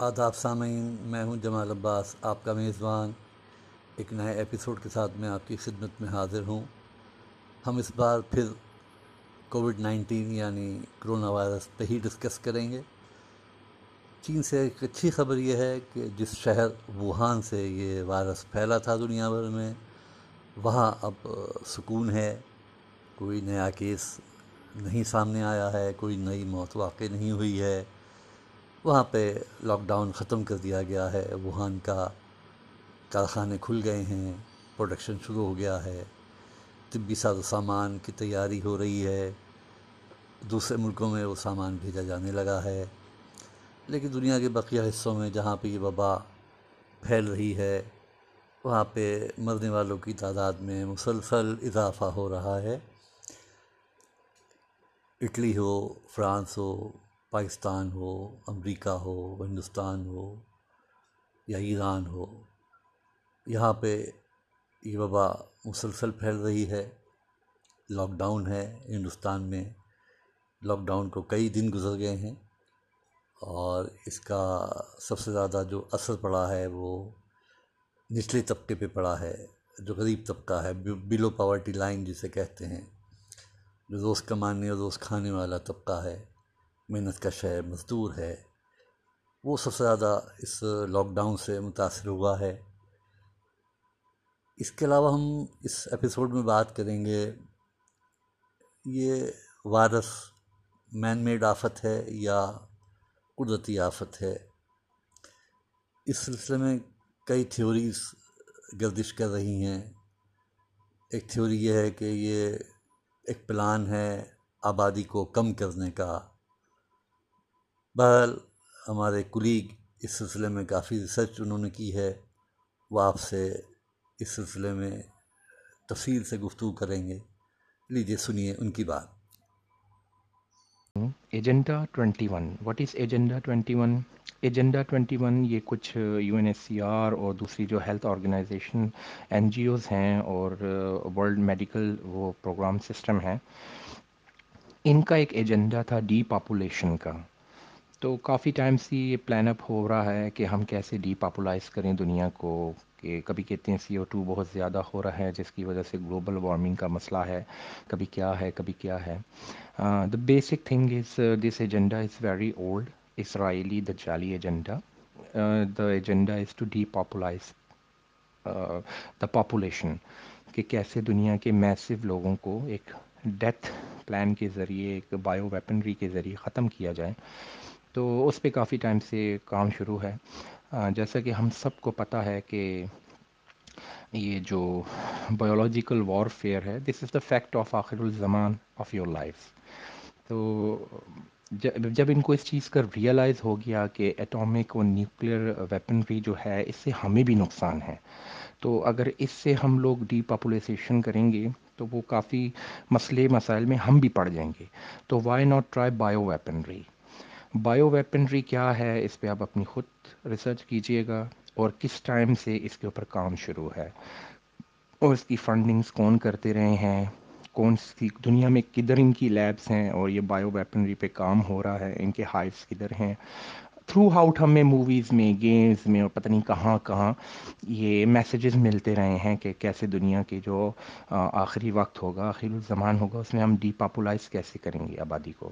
آداب سامعین، میں ہوں جمال عباس، آپ کا میزبان ایک نئے ایپیسوڈ کے ساتھ میں آپ کی خدمت میں حاضر ہوں۔ ہم اس بار پھر کووڈ نائنٹین یعنی کرونا وائرس پہ ہی ڈسکس کریں گے۔ چین سے ایک اچھی خبر یہ ہے کہ جس شہر ووہان سے یہ وائرس پھیلا تھا دنیا بھر میں، وہاں اب سکون ہے۔ کوئی نیا کیس نہیں سامنے آیا ہے، کوئی نئی موت واقع نہیں ہوئی ہے۔ وہاں پہ لاک ڈاؤن ختم کر دیا گیا ہے۔ ووہان کا کارخانے کھل گئے ہیں پروڈکشن شروع ہو گیا ہے۔ طبی ساز و سامان کی تیاری ہو رہی ہے۔ دوسرے ملکوں میں وہ سامان بھیجا جانے لگا ہے۔ لیکن دنیا کے بقیہ حصوں میں جہاں پہ یہ وبا پھیل رہی ہے، وہاں پہ مرنے والوں کی تعداد میں مسلسل اضافہ ہو رہا ہے۔ اٹلی ہو، فرانس ہو پاکستان ہو، امریکہ ہو، ہندوستان ہو یا ایران ہو، یہاں پہ یہ وبا مسلسل پھیل رہی ہے، لاک ڈاؤن ہے ہندوستان میں۔ لاک ڈاؤن کو کئی دن گزر گئے ہیں اور اس کا سب سے زیادہ جو اثر پڑا ہے وہ نچلے طبقے پہ پڑا ہے، جو غریب طبقہ ہے بلو پاورٹی لائن جسے کہتے ہیں۔ جو روز کمانے اور روز کھانے والا طبقہ ہے۔ محنت کش ہے مزدور ہے۔ وہ سب سے زیادہ اس لاک ڈاؤن سے متاثر ہوا ہے۔ اس کے علاوہ ہم اس ایپیسوڈ میں بات کریں گے، یہ وائرس مین میڈ آفت ہے یا قدرتی آفت ہے۔ اس سلسلے میں کئی تھیوریز گردش کر رہی ہیں۔ ایک تھیوری یہ ہے کہ یہ ایک پلان ہے آبادی کو کم کرنے کا۔ بہرحال ہمارے کلیگ اس سلسلے میں کافی ریسرچ انہوں نے کی ہے۔ وہ آپ سے اس سلسلے میں تفصیل سے گفتگو کریں گے۔ لیجیے سنیے ان کی بات۔ Agenda twenty one. What is agenda twenty one? Agenda twenty one یہ کچھ U N S C R اور دوسری جو health organization N G Os ہیں اور ورلڈ میڈیکل وہ پروگرام سسٹم ہیں۔ ان کا ایک ایجنڈا تھا ڈی پاپولیشن کا۔ تو کافی ٹائم سے یہ پلان اپ ہو رہا ہے کہ ہم کیسے ڈی پاپولائز کریں دنیا کو، کہ کبھی کہتے ہیں سی او ٹو بہت زیادہ ہو رہا ہے، جس کی وجہ سے گلوبل وارمنگ کا مسئلہ ہے، کبھی کیا ہے، کبھی کیا ہے۔ The basic thing is this agenda is very old Israeli the جالی agenda the agenda is to depopulize the population کہ کیسے دنیا کے میسو لوگوں کو ایک ڈیتھ پلان کے ذریعے، ایک بایو ویپنری کے ذریعے ختم کیا جائے۔ تو اس پہ کافی ٹائم سے کام شروع ہے۔ جیسا کہ ہم سب کو پتہ ہے کہ یہ جو بایولوجیکل وار فیئر ہے this is the fact of آخر الزمان آف یور لائف تو جب ان کو اس چیز کا ریئلائز ہو گیا کہ ایٹامک اور نیوکلیئر ویپنری جو ہے، اس سے ہمیں بھی نقصان ہے۔ تو اگر اس سے ہم لوگ ڈی پاپولیسیشن کریں گے، تو وہ کافی مسئلے، مسائل میں ہم بھی پڑ جائیں گے۔ تو why not try bio weaponry bio weaponry کیا ہے؟ اس پہ آپ اپنی خود ریسرچ کیجیے گا اور کس ٹائم سے اس کے اوپر کام شروع ہے؟ اور اس کی فنڈنگز کون کرتے رہے ہیں؟ کون سی دنیا میں کدھر ان کی لیبس ہیں اور یہ بایو ویپنری پہ کام ہو رہا ہے؟ ان کے ہائیوس کدھر ہیں؟ تھرو آؤٹ ہمیں موویز میں گیمز میں اور پتہ نہیں کہاں کہاں یہ میسیجز ملتے رہے ہیں کہ کیسے دنیا کے جو آخری وقت ہوگا، آخری زمان ہوگا، اس میں ہم ڈی پاپولائز کیسے کریں گے آبادی کو؟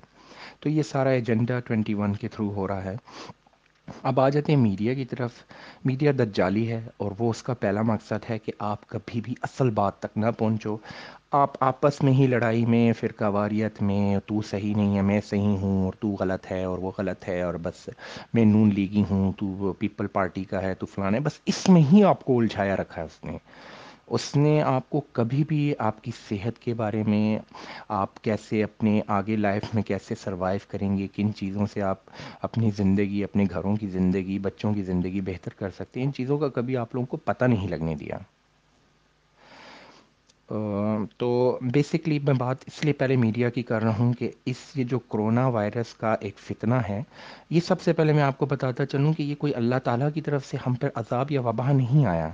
تو یہ سارا ایجنڈا ٹوینٹی ون کے تھرو ہو رہا ہے۔ اب آ جاتے ہیں میڈیا کی طرف۔ میڈیا دجالی ہے اور وہ اس کا پہلا مقصد ہے کہ آپ کبھی بھی اصل بات تک نہ پہنچو۔ آپ آپس میں ہی لڑائی میں، فرقہ واریت میں، تو صحیح نہیں ہے، میں صحیح ہوں اور تو غلط ہے اور وہ غلط ہے اور بس میں نون لیگی ہوں، تو پیپل پارٹی کا ہے، تو فلانا ہے بس اس میں ہی آپ کو الجھایا رکھا ہے اس نے۔ اس نے آپ کو کبھی بھی آپ کی صحت کے بارے میں، آپ کیسے اپنے آگے لائف میں کیسے سروائیو کریں گے، کن چیزوں سے آپ اپنی زندگی، اپنے گھروں کی زندگی، بچوں کی زندگی بہتر کر سکتے ہیں، ان چیزوں کا کبھی آپ لوگوں کو پتہ نہیں لگنے دیا۔ تو بیسکلی میں بات اس لیے پہلے میڈیا کی کر رہا ہوں کہ اس یہ جو کرونا وائرس کا ایک فتنہ ہے، یہ سب سے پہلے میں آپ کو بتاتا چلوں کہ یہ کوئی اللہ تعالیٰ کی طرف سے ہم پر عذاب یا وبا نہیں آیا۔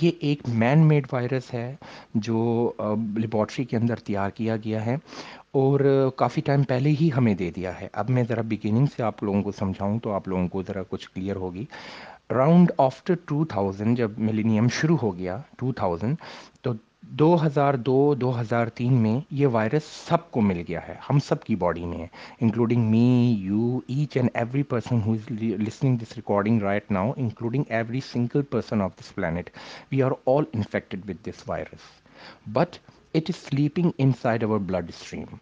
یہ ایک مین میڈ وائرس ہے جو لیبارٹری کے اندر تیار کیا گیا ہے اور کافی ٹائم پہلے ہی ہمیں دے دیا ہے۔ اب میں ذرا بگننگ سے آپ لوگوں کو سمجھاؤں تو آپ لوگوں کو ذرا کچھ کلیئر ہوگی۔ اراؤنڈ آفٹر ٹو تھاؤزینڈ جب ملینیم شروع ہو گیا ٹو تھاؤزینڈ تو دو ہزار دو دو ہزار تین میں یہ وائرس سب کو مل گیا ہے، ہم سب کی باڈی میں ہے including me you each and every person who is listening this recording right now including every single person of this planet we are all infected with this virus but it is sleeping inside our blood stream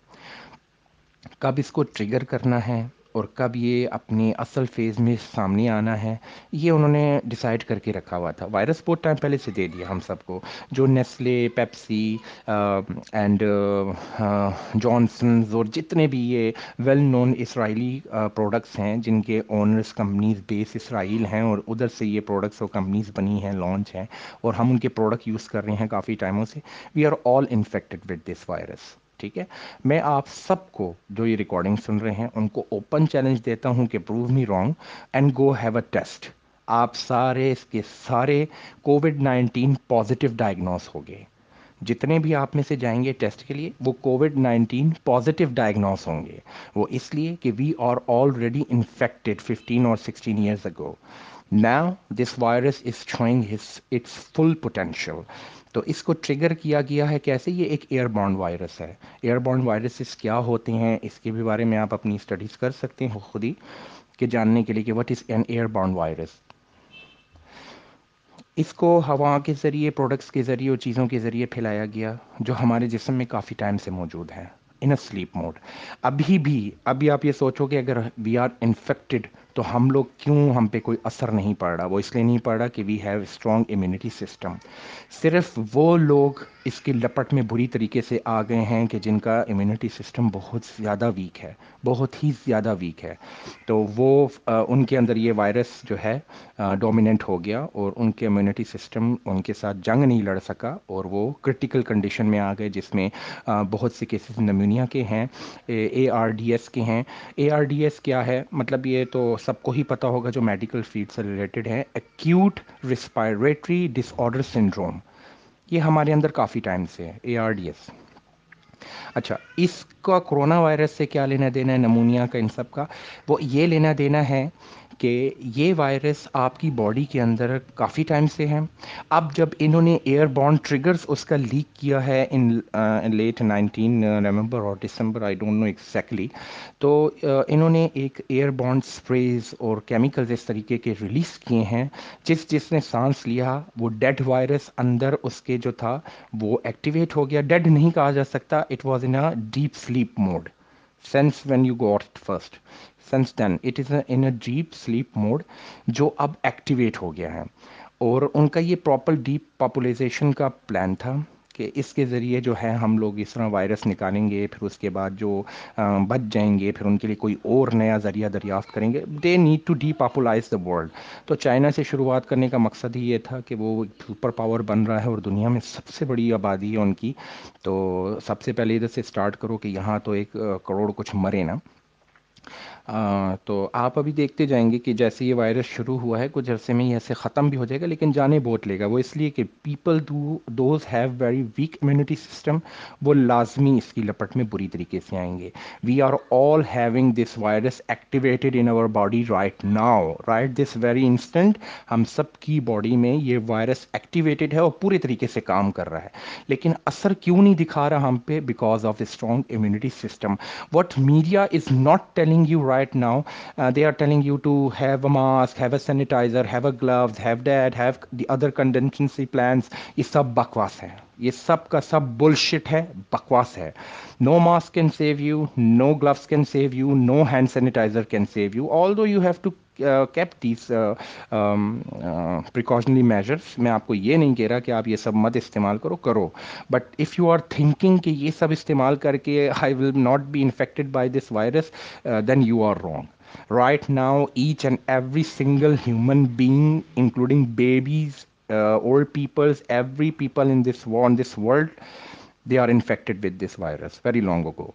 کب اس کو trigger کرنا ہے؟ اور کب یہ اپنی اصل فیز میں سامنے آنا ہے، یہ انہوں نے ڈیسائیڈ کر کے رکھا ہوا تھا۔ وائرس بہت ٹائم پہلے سے دے دیا ہم سب کو۔ جو نیسلے پیپسی اینڈ جانسنز اور جتنے بھی یہ ویل نون اسرائیلی پروڈکٹس ہیں، جن کے اونرس کمپنیز بیس اسرائیل ہیں اور ادھر سے یہ پروڈکٹس اور کمپنیز بنی ہیں لانچ ہیں اور ہم ان کے پروڈکٹ یوز کر رہے ہیں کافی ٹائموں سے۔ We are all infected with this virus ٹھیک ہے؟ میں آپ سب کو جو یہ ریکارڈنگ سن رہے ہیں، ان کو اوپن چیلنج دیتا ہوں کہ prove me wrong and go have a test آپ سارے اس کے سارے کووڈ نائنٹین پازیٹیو ڈائگنوز ہو گئے۔ جتنے بھی آپ میں سے جائیں گے ٹیسٹ کے لیے، وہ کووڈ نائنٹین پازیٹیو ڈائگنوز ہوں گے۔ وہ اس لیے کہ we are already infected fifteen اور sixteen years ago now this virus is showing his its full potential تو اس کو ٹریگر کیا گیا ہے کیسے؟ یہ ایک ایئر بانڈ وائرس ہے۔ ایئر بانڈ وائرسز کیا ہوتے ہیں؟ اس کے بھی بارے میں آپ اپنی اسٹڈیز کر سکتے ہیں خود ہی کہ جاننے کے لیے کہ what is an airborne virus اس کو ہوا کے ذریعے پروڈکٹس کے ذریعے اور چیزوں کے ذریعے پھیلایا گیا، جو ہمارے جسم میں کافی ٹائم سے موجود ہیں ان اے سلیپ موڈ ابھی بھی، ابھی آپ یہ سوچو کہ اگر وی آر انفیکٹڈ تو ہم لوگ کیوں ہم پہ کوئی اثر نہیں پڑ رہا؟ وہ اس لیے نہیں پڑ رہا کہ we have strong immunity system صرف وہ لوگ اس کی لپٹ میں بری طریقے سے آ گئے ہیں کہ جن کا امیونٹی سسٹم بہت زیادہ ویک ہے، بہت ہی زیادہ ویک ہے۔ تو وہ ان کے اندر یہ وائرس جو ہے ڈومیننٹ ہو گیا اور ان کے امیونٹی سسٹم ان کے ساتھ جنگ نہیں لڑ سکا اور وہ کرٹیکل کنڈیشن میں آ گئے جس میں بہت سے کیسز نمونیا کے ہیں اے، آر، ڈی، ایس کے ہیں۔ اے، آر، ڈی، ایس کیا ہے؟ مطلب یہ تو سب کو ہی پتہ ہوگا جو میڈیکل فیلڈ سے ریلیٹڈ ہے acute respiratory disorder syndrome یہ ہمارے اندر کافی ٹائم سے ہے اے آر ڈی ایس اچھا اس کا کرونا وائرس سے کیا لینا دینا ہے، نمونیا کا، ان سب کا؟ وہ یہ لینا دینا ہے کہ یہ وائرس آپ کی باڈی کے اندر کافی ٹائم سے ہے اب جب انہوں نے ایئر بانڈ ٹریگرز اس کا لیک کیا ہے ان لیٹ نائنٹین نومبر اور دسمبر آئی ڈونٹ نو ایکزیکٹلی تو انہوں نے ایک ایئر بانڈ اسپریز اور کیمیکلز اس طریقے کے ریلیز کیے ہیں۔ جس جس نے سانس لیا، وہ ڈیڈ وائرس اندر اس کے جو تھا، وہ ایکٹیویٹ ہو گیا۔ ڈیڈ نہیں کہا جا سکتا it was in deep sleep mode since when you got first sense then it is in a deep sleep mode جو اب ایکٹیویٹ ہو گیا ہے۔ اور ان کا یہ پراپر ڈیپ پاپولائزیشن کا پلان تھا کہ اس کے ذریعے جو ہے ہم لوگ اس طرح وائرس نکالیں گے، پھر اس کے بعد جو بچ جائیں گے، پھر ان کے لیے کوئی اور نیا ذریعہ دریافت کریں گے۔ They need to depopulize the world تو چائنا سے شروعات کرنے کا مقصد ہی یہ تھا کہ وہ سپر پاور بن رہا ہے اور دنیا میں سب سے بڑی آبادی ہے ان کی۔ تو سب سے پہلے ادھر سے اسٹارٹ کرو کہ یہاں تو ایک کروڑ کچھ مرے نا۔ تو آپ ابھی دیکھتے جائیں گے کہ جیسے یہ وائرس شروع ہوا ہے، کچھ عرصے میں یہ ایسے ختم بھی ہو جائے گا، لیکن جانے بہت لے گا۔ وہ اس لیے کہ people though those have very weak immunity system وہ لازمی اس کی لپٹ میں بری طریقے سے آئیں گے۔ We are all having this virus activated in our body right now right this very instant ہم سب کی باڈی میں یہ وائرس ایکٹیویٹیڈ ہے اور پورے طریقے سے کام کر رہا ہے۔ لیکن اثر کیوں نہیں دکھا رہا ہم پہ؟ Because of strong immunity system what media is not telling you right right now. Uh, they are telling you to have a mask, have a sanitizer, have a gloves, have that, have the other contingency plans. یہ سب بکواس ہے یہ سب کا سب bullshit ہے بکواس ہے no mask can save you no gloves can save you no hand sanitizer can save you although you have to keep these precautionary measures میں آپ کو یہ نہیں کہہ رہا کہ آپ یہ سب مت استعمال کرو کرو. But if you are thinking کہ یہ سب استعمال کر کے I will not be infected by this virus then you are wrong right now each and every single human being including babies old peoples every people in this on this world they are infected with this virus very long ago.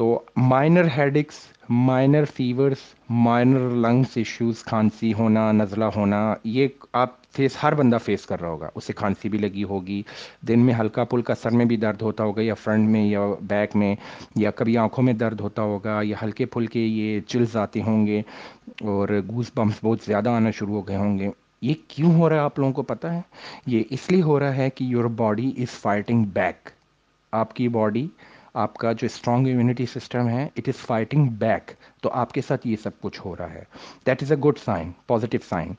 تو minor headaches minor fevers minor lungs issues کھانسی ہونا نزلہ ہونا یہ آپ face ہر بندہ face کر رہا ہوگا۔ اسے کھانسی بھی لگی ہوگی۔ دن میں ہلکا پھلکا سر میں بھی درد ہوتا ہوگا یا فرنٹ میں یا بیک میں، یا کبھی آنکھوں میں درد ہوتا ہوگا، یا ہلکے پھلکے یہ چلز آتے ہوں گے اور گوز بمپس بہت زیادہ آنا شروع ہو گئے ہوں گے۔ یہ کیوں ہو رہا ہے آپ لوگوں کو پتہ ہے؟ یہ اس لیے ہو رہا ہے کہ your body is fighting back آپ کی باڈی آپ کا جو اسٹرانگ امیونٹی سسٹم ہے اٹ از فائٹنگ بیک تو آپ کے ساتھ یہ سب کچھ ہو رہا ہے. That is a good sign positive sign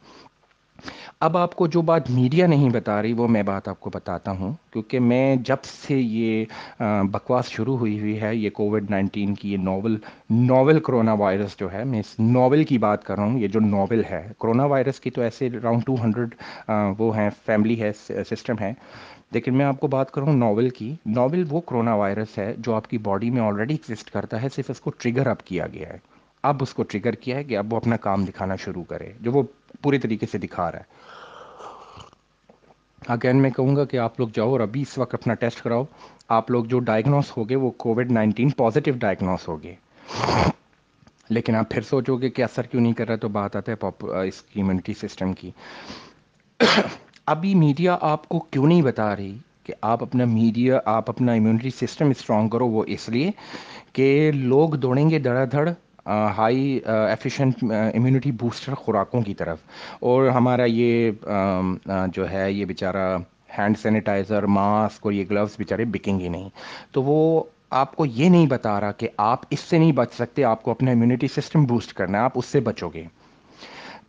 اب آپ کو جو بات میڈیا نہیں بتا رہی، وہ میں بات آپ کو بتاتا ہوں. کیونکہ میں جب سے یہ بکواس شروع ہوئی ہوئی ہے، یہ کووڈ نائنٹین کی یہ ناول ناول کرونا وائرس جو ہے، میں اس ناول کی بات کر رہا ہوں. یہ جو ناول ہے کرونا وائرس کی تو ایسے اراؤنڈ ٹو ہنڈریڈ وہ ہیں فیملی ہے سسٹم ہے. لیکن میں آپ کو بات کروں ناول کی۔ ناول وہ کرونا وائرس ہے جو آپ کی باڈی میں آلریڈی ایگزسٹ کرتا ہے، صرف اس کو ٹریگر اپ کیا گیا ہے۔ اب اس کو ٹریگر کیا ہے کہ اب وہ اپنا کام دکھانا شروع کرے، جو وہ پورے طریقے سے دکھا رہا ہے۔ اگین میں کہوں گا کہ آپ لوگ جاؤ اور ابھی اس وقت اپنا ٹیسٹ کراؤ۔ آپ لوگ جو ڈائگنوس ہو گئے وہ کووڈ نائنٹین پازیٹیو ڈائگنوس ہو گئے۔ لیکن آپ پھر سوچو گے کہ اثر کیوں نہیں کر رہا تو بات آتا ہے اس کی امیونٹی سسٹم کی۔ ابھی میڈیا آپ کو کیوں نہیں بتا رہی کہ آپ اپنا میڈیا، آپ اپنا امیونٹی سسٹم اسٹرانگ کرو؟ وہ اس لیے کہ لوگ دوڑیں گے دھڑا دھڑ ہائی ایفیشینٹ امیونٹی بوسٹر خوراکوں کی طرف۔ اور ہمارا یہ جو ہے، یہ بیچارہ ہینڈ سینیٹائزر ماسک اور یہ گلوز بیچارے بکیں گے نہیں۔ تو وہ آپ کو یہ نہیں بتا رہا کہ آپ اس سے نہیں بچ سکتے، آپ کو اپنا امیونٹی سسٹم بوسٹ کرنا ہے، آپ اس سے بچو گے۔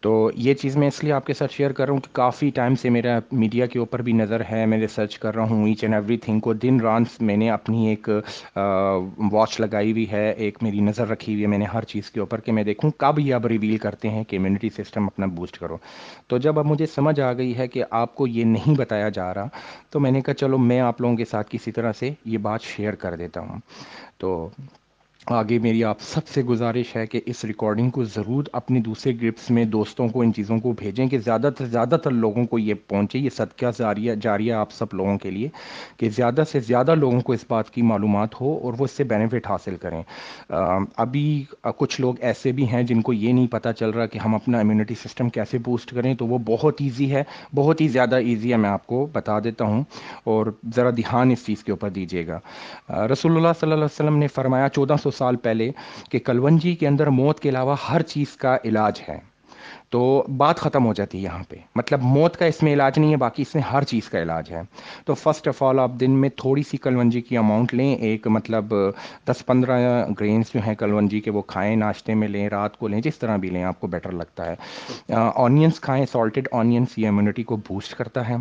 تو یہ چیز میں اس لیے آپ کے ساتھ شیئر کر رہا ہوں کہ کافی ٹائم سے میرا میڈیا کے اوپر بھی نظر ہے، میں ریسرچ کر رہا ہوں ایچ اینڈ ایوری تھنگ کو۔ دن رات میں نے اپنی ایک واچ لگائی ہوئی ہے، ایک میری نظر رکھی ہوئی ہے میں نے ہر چیز کے اوپر کہ میں دیکھوں کب یہ اب ریویل کرتے ہیں کہ امیونٹی سسٹم اپنا بوسٹ کرو۔ تو جب اب مجھے سمجھ آ گئی ہے کہ آپ کو یہ نہیں بتایا جا رہا، تو میں نے کہا چلو میں آپ لوگوں کے ساتھ کسی طرح سے یہ بات شیئر کر دیتا ہوں۔ تو آگے میری آپ سب سے گزارش ہے کہ اس ریکارڈنگ کو ضرور اپنے دوسرے گرپس میں دوستوں کو ان چیزوں کو بھیجیں کہ زیادہ سے زیادہ تر لوگوں کو یہ پہنچے، یہ صدقہ جاریہ جاریہ آپ سب لوگوں کے لیے کہ زیادہ سے زیادہ لوگوں کو اس بات کی معلومات ہو اور وہ اس سے بینیفٹ حاصل کریں۔ ابھی کچھ لوگ ایسے بھی ہیں جن کو یہ نہیں پتہ چل رہا کہ ہم اپنا امیونٹی سسٹم کیسے بوسٹ کریں، تو وہ بہت ایزی ہے، بہت ہی زیادہ ایزی ہے، میں آپ کو بتا دیتا ہوں اور ذرا دھیان اس چیز کے اوپر دیجیے گا۔ رسول اللہ صلی اللہ علیہ وسلم نے فرمایا، چودہ سو سال پہلے کہ کلونجی کے اندر موت کے علاوہ ہر چیز کا علاج ہے۔ تو بات ختم ہو جاتی ہے یہاں پہ۔ مطلب موت کا اس میں علاج نہیں ہے، باقی اس میں ہر چیز کا علاج ہے۔ تو فرسٹ آف آل آپ دن میں تھوڑی سی کلونجی کی اماؤنٹ لیں۔ ایک مطلب دس پندرہ گرینس جو ہیں کلونجی کے وہ کھائیں، ناشتے میں لیں، رات کو لیں، جس طرح بھی لیں، آپ کو بیٹر لگتا ہے۔ آنینس کھائیں سالٹڈ آنینس یہ امیونٹی کو بوسٹ کرتا ہے۔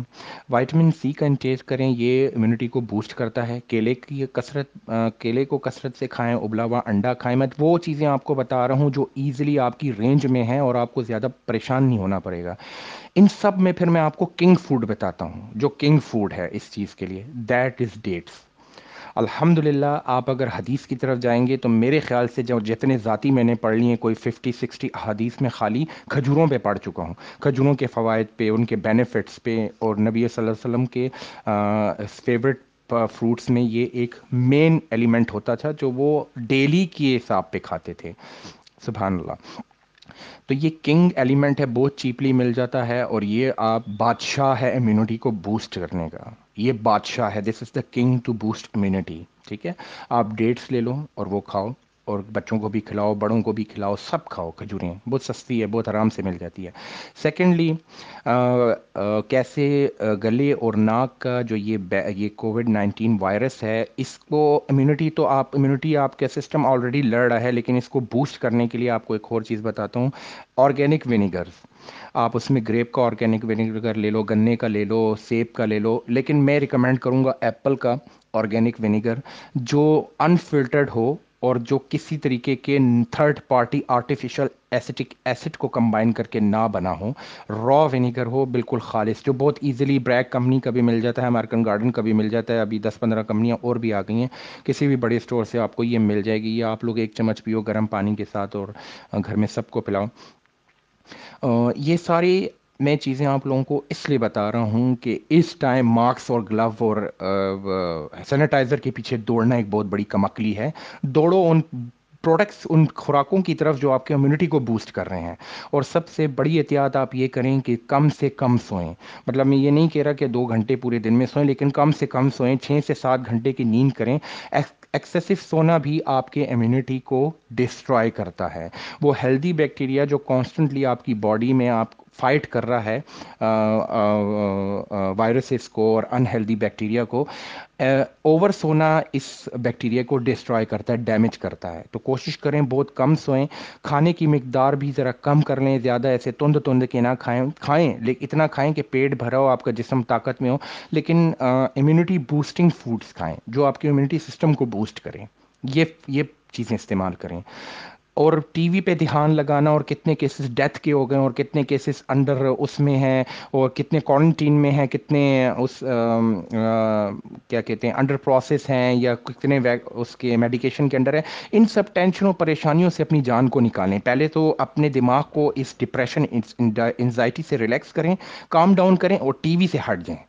وائٹمن سی کا انٹیز کریں، یہ امیونٹی کو بوسٹ کرتا ہے۔ کیلے کی کثرت کیلے کو کثرت سے کھائیں، ابلا ہوا انڈا کھائیں۔ میں وہ چیزیں آپ کو بتا رہا ہوں جو ایزلی آپ کی رینج میں ہیں اور آپ کو زیادہ پریشان نہیں ہونا پڑے گا۔ ان سب میں پھر میں آپ کو کنگ فوڈ بتاتا ہوں، جو کنگ فوڈ ہے اس چیز کے لیے دیٹ از ڈیٹس الحمد للہ آپ اگر حدیث کی طرف جائیں گے تو میرے خیال سے جو جتنے ذاتی میں نے پڑھ لی ہیں کوئی ففٹی سکسٹی حدیث میں خالی کھجوروں پہ پڑھ چکا ہوں۔ کھجوروں کے فوائد پہ، ان کے بینیفٹس پہ، اور نبی صلی اللہ علیہ وسلم کے فیوریٹ فروٹس میں یہ ایک مین ایلیمنٹ ہوتا تھا جو وہ ڈیلی کے حساب پہ کھاتے تھے۔ سبحان اللہ۔ تو یہ کنگ ایلیمنٹ ہے، بہت چیپلی مل جاتا ہے اور یہ آپ بادشاہ ہے امیونٹی کو بوسٹ کرنے کا۔ یہ بادشاہ ہے this is the king to boost immunity ٹھیک ہے؟ آپ ڈیٹس لے لو اور وہ کھاؤ۔ اور بچوں کو بھی کھلاؤ، بڑوں کو بھی کھلاؤ، سب کھاؤ، کھجوریں۔ بہت سستی ہے، بہت آرام سے مل جاتی ہے۔ سیکنڈلی کیسے گلے اور ناک کا جو یہ یہ کووڈ نائنٹین وائرس ہے، اس کو امیونٹی تو آپ امیونٹی آپ کا سسٹم آلریڈی لڑ رہا ہے، لیکن اس کو بوسٹ کرنے کے لیے آپ کو ایک اور چیز بتاتا ہوں آرگینک ونیگرز آپ اس میں گریپ کا آرگینک ونیگر لے لو، گنے کا لے لو، سیب کا لے لو، لیکن میں ریکمینڈ کروں گا ایپل کا آرگینک ونیگر جو انفلٹرڈ ہو اور جو کسی طریقے کے third party artificial acetic acid کو کمبائن کر کے نہ بنا ہو را ونیگر ہو، بالکل خالص، جو بہت ایزیلی بریک کمپنی کا بھی مل جاتا ہے امریکن گارڈن کا بھی مل جاتا ہے، ابھی دس پندرہ کمپنیاں اور بھی آ گئی ہیں۔ کسی بھی بڑے اسٹور سے آپ کو یہ مل جائے گی یا آپ لوگ ایک چمچ پیو گرم پانی کے ساتھ اور گھر میں سب کو پلاؤ۔ یہ ساری میں چیزیں آپ لوگوں کو اس لیے بتا رہا ہوں کہ اس ٹائم ماسک اور گلو اور سینیٹائزر کے پیچھے دوڑنا ایک بہت بڑی کمکلی ہے۔ دوڑو ان پروڈکٹس ان خوراکوں کی طرف جو آپ کے امیونٹی کو بوسٹ کر رہے ہیں۔ اور سب سے بڑی احتیاط آپ یہ کریں کہ کم سے کم سوئیں۔ مطلب میں یہ نہیں کہہ رہا کہ دو گھنٹے پورے دن میں سوئیں، لیکن کم سے کم سوئیں، چھ سے سات گھنٹے کی نیند کریں۔ ایکسیسو سونا بھی آپ کے امیونٹی کو ڈسٹرائے کرتا ہے۔ وہ ہیلدی بیکٹیریا جو کانسٹنٹلی آپ کی باڈی میں آپ فائٹ کر رہا ہے وائرسز کو اور انہیلدی بیکٹیریا کو۔ اوور سونا اس بیکٹیریا کو ڈسٹرائے کرتا ہے ڈیمیج کرتا ہے۔ تو کوشش کریں بہت کم سوئیں، کھانے کی مقدار بھی ذرا کم کر لیں، زیادہ ایسے تند تند کے نہ کھائیں کھائیں، لیکن اتنا کھائیں کہ پیٹ بھرا ہو، آپ کا جسم طاقت میں ہو۔ لیکن امیونٹی بوسٹنگ فوڈس کھائیں، جو آپ کے امیونٹی سسٹم کو بوسٹ کریں۔ یہ یہ چیزیں استعمال کریں۔ اور ٹی وی پہ دھیان لگانا اور کتنے کیسز ڈیتھ کے ہو گئے اور کتنے کیسز انڈر اس میں ہیں اور کتنے کوارنٹین میں ہیں، کتنے اس کیا کہتے ہیں انڈر پروسیس ہیں یا کتنے اس کے میڈیکیشن کے انڈر ہیں۔ ان سب ٹینشنوں پریشانیوں سے اپنی جان کو نکالیں۔ پہلے تو اپنے دماغ کو اس ڈپریشن انزائٹی سے ریلیکس کریں کام ڈاؤن کریں اور ٹی وی سے ہٹ جائیں۔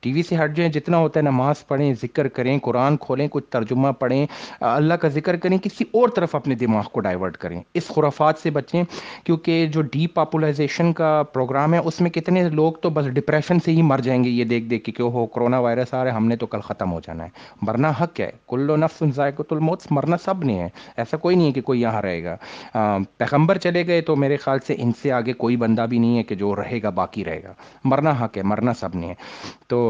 ٹی وی سے ہٹ جائیں، جتنا ہوتا ہے نماز پڑھیں، ذکر کریں، قرآن کھولیں، کچھ ترجمہ پڑھیں، اللہ کا ذکر کریں، کسی اور طرف اپنے دماغ کو ڈائیورٹ کریں۔ اس خرافات سے بچیں، کیونکہ جو ڈی پاپولائزیشن کا پروگرام ہے، اس میں کتنے لوگ تو بس ڈپریشن سے ہی مر جائیں گے، یہ دیکھ دیکھ کے کہ ہو کرونا وائرس آ رہا ہے، ہم نے تو کل ختم ہو جانا ہے۔ مرنا حق ہے، کل و نفس ذائقۃ الموت، مرنا سب نے ہے۔ ایسا کوئی نہیں ہے کہ کوئی یہاں رہے گا۔ پیغمبر چلے گئے تو میرے خیال سے ان سے آگے کوئی بندہ بھی نہیں ہے کہ جو رہے گا، باقی رہے گا۔ مرنا حق ہے، مرنا سب نے ہے۔ تو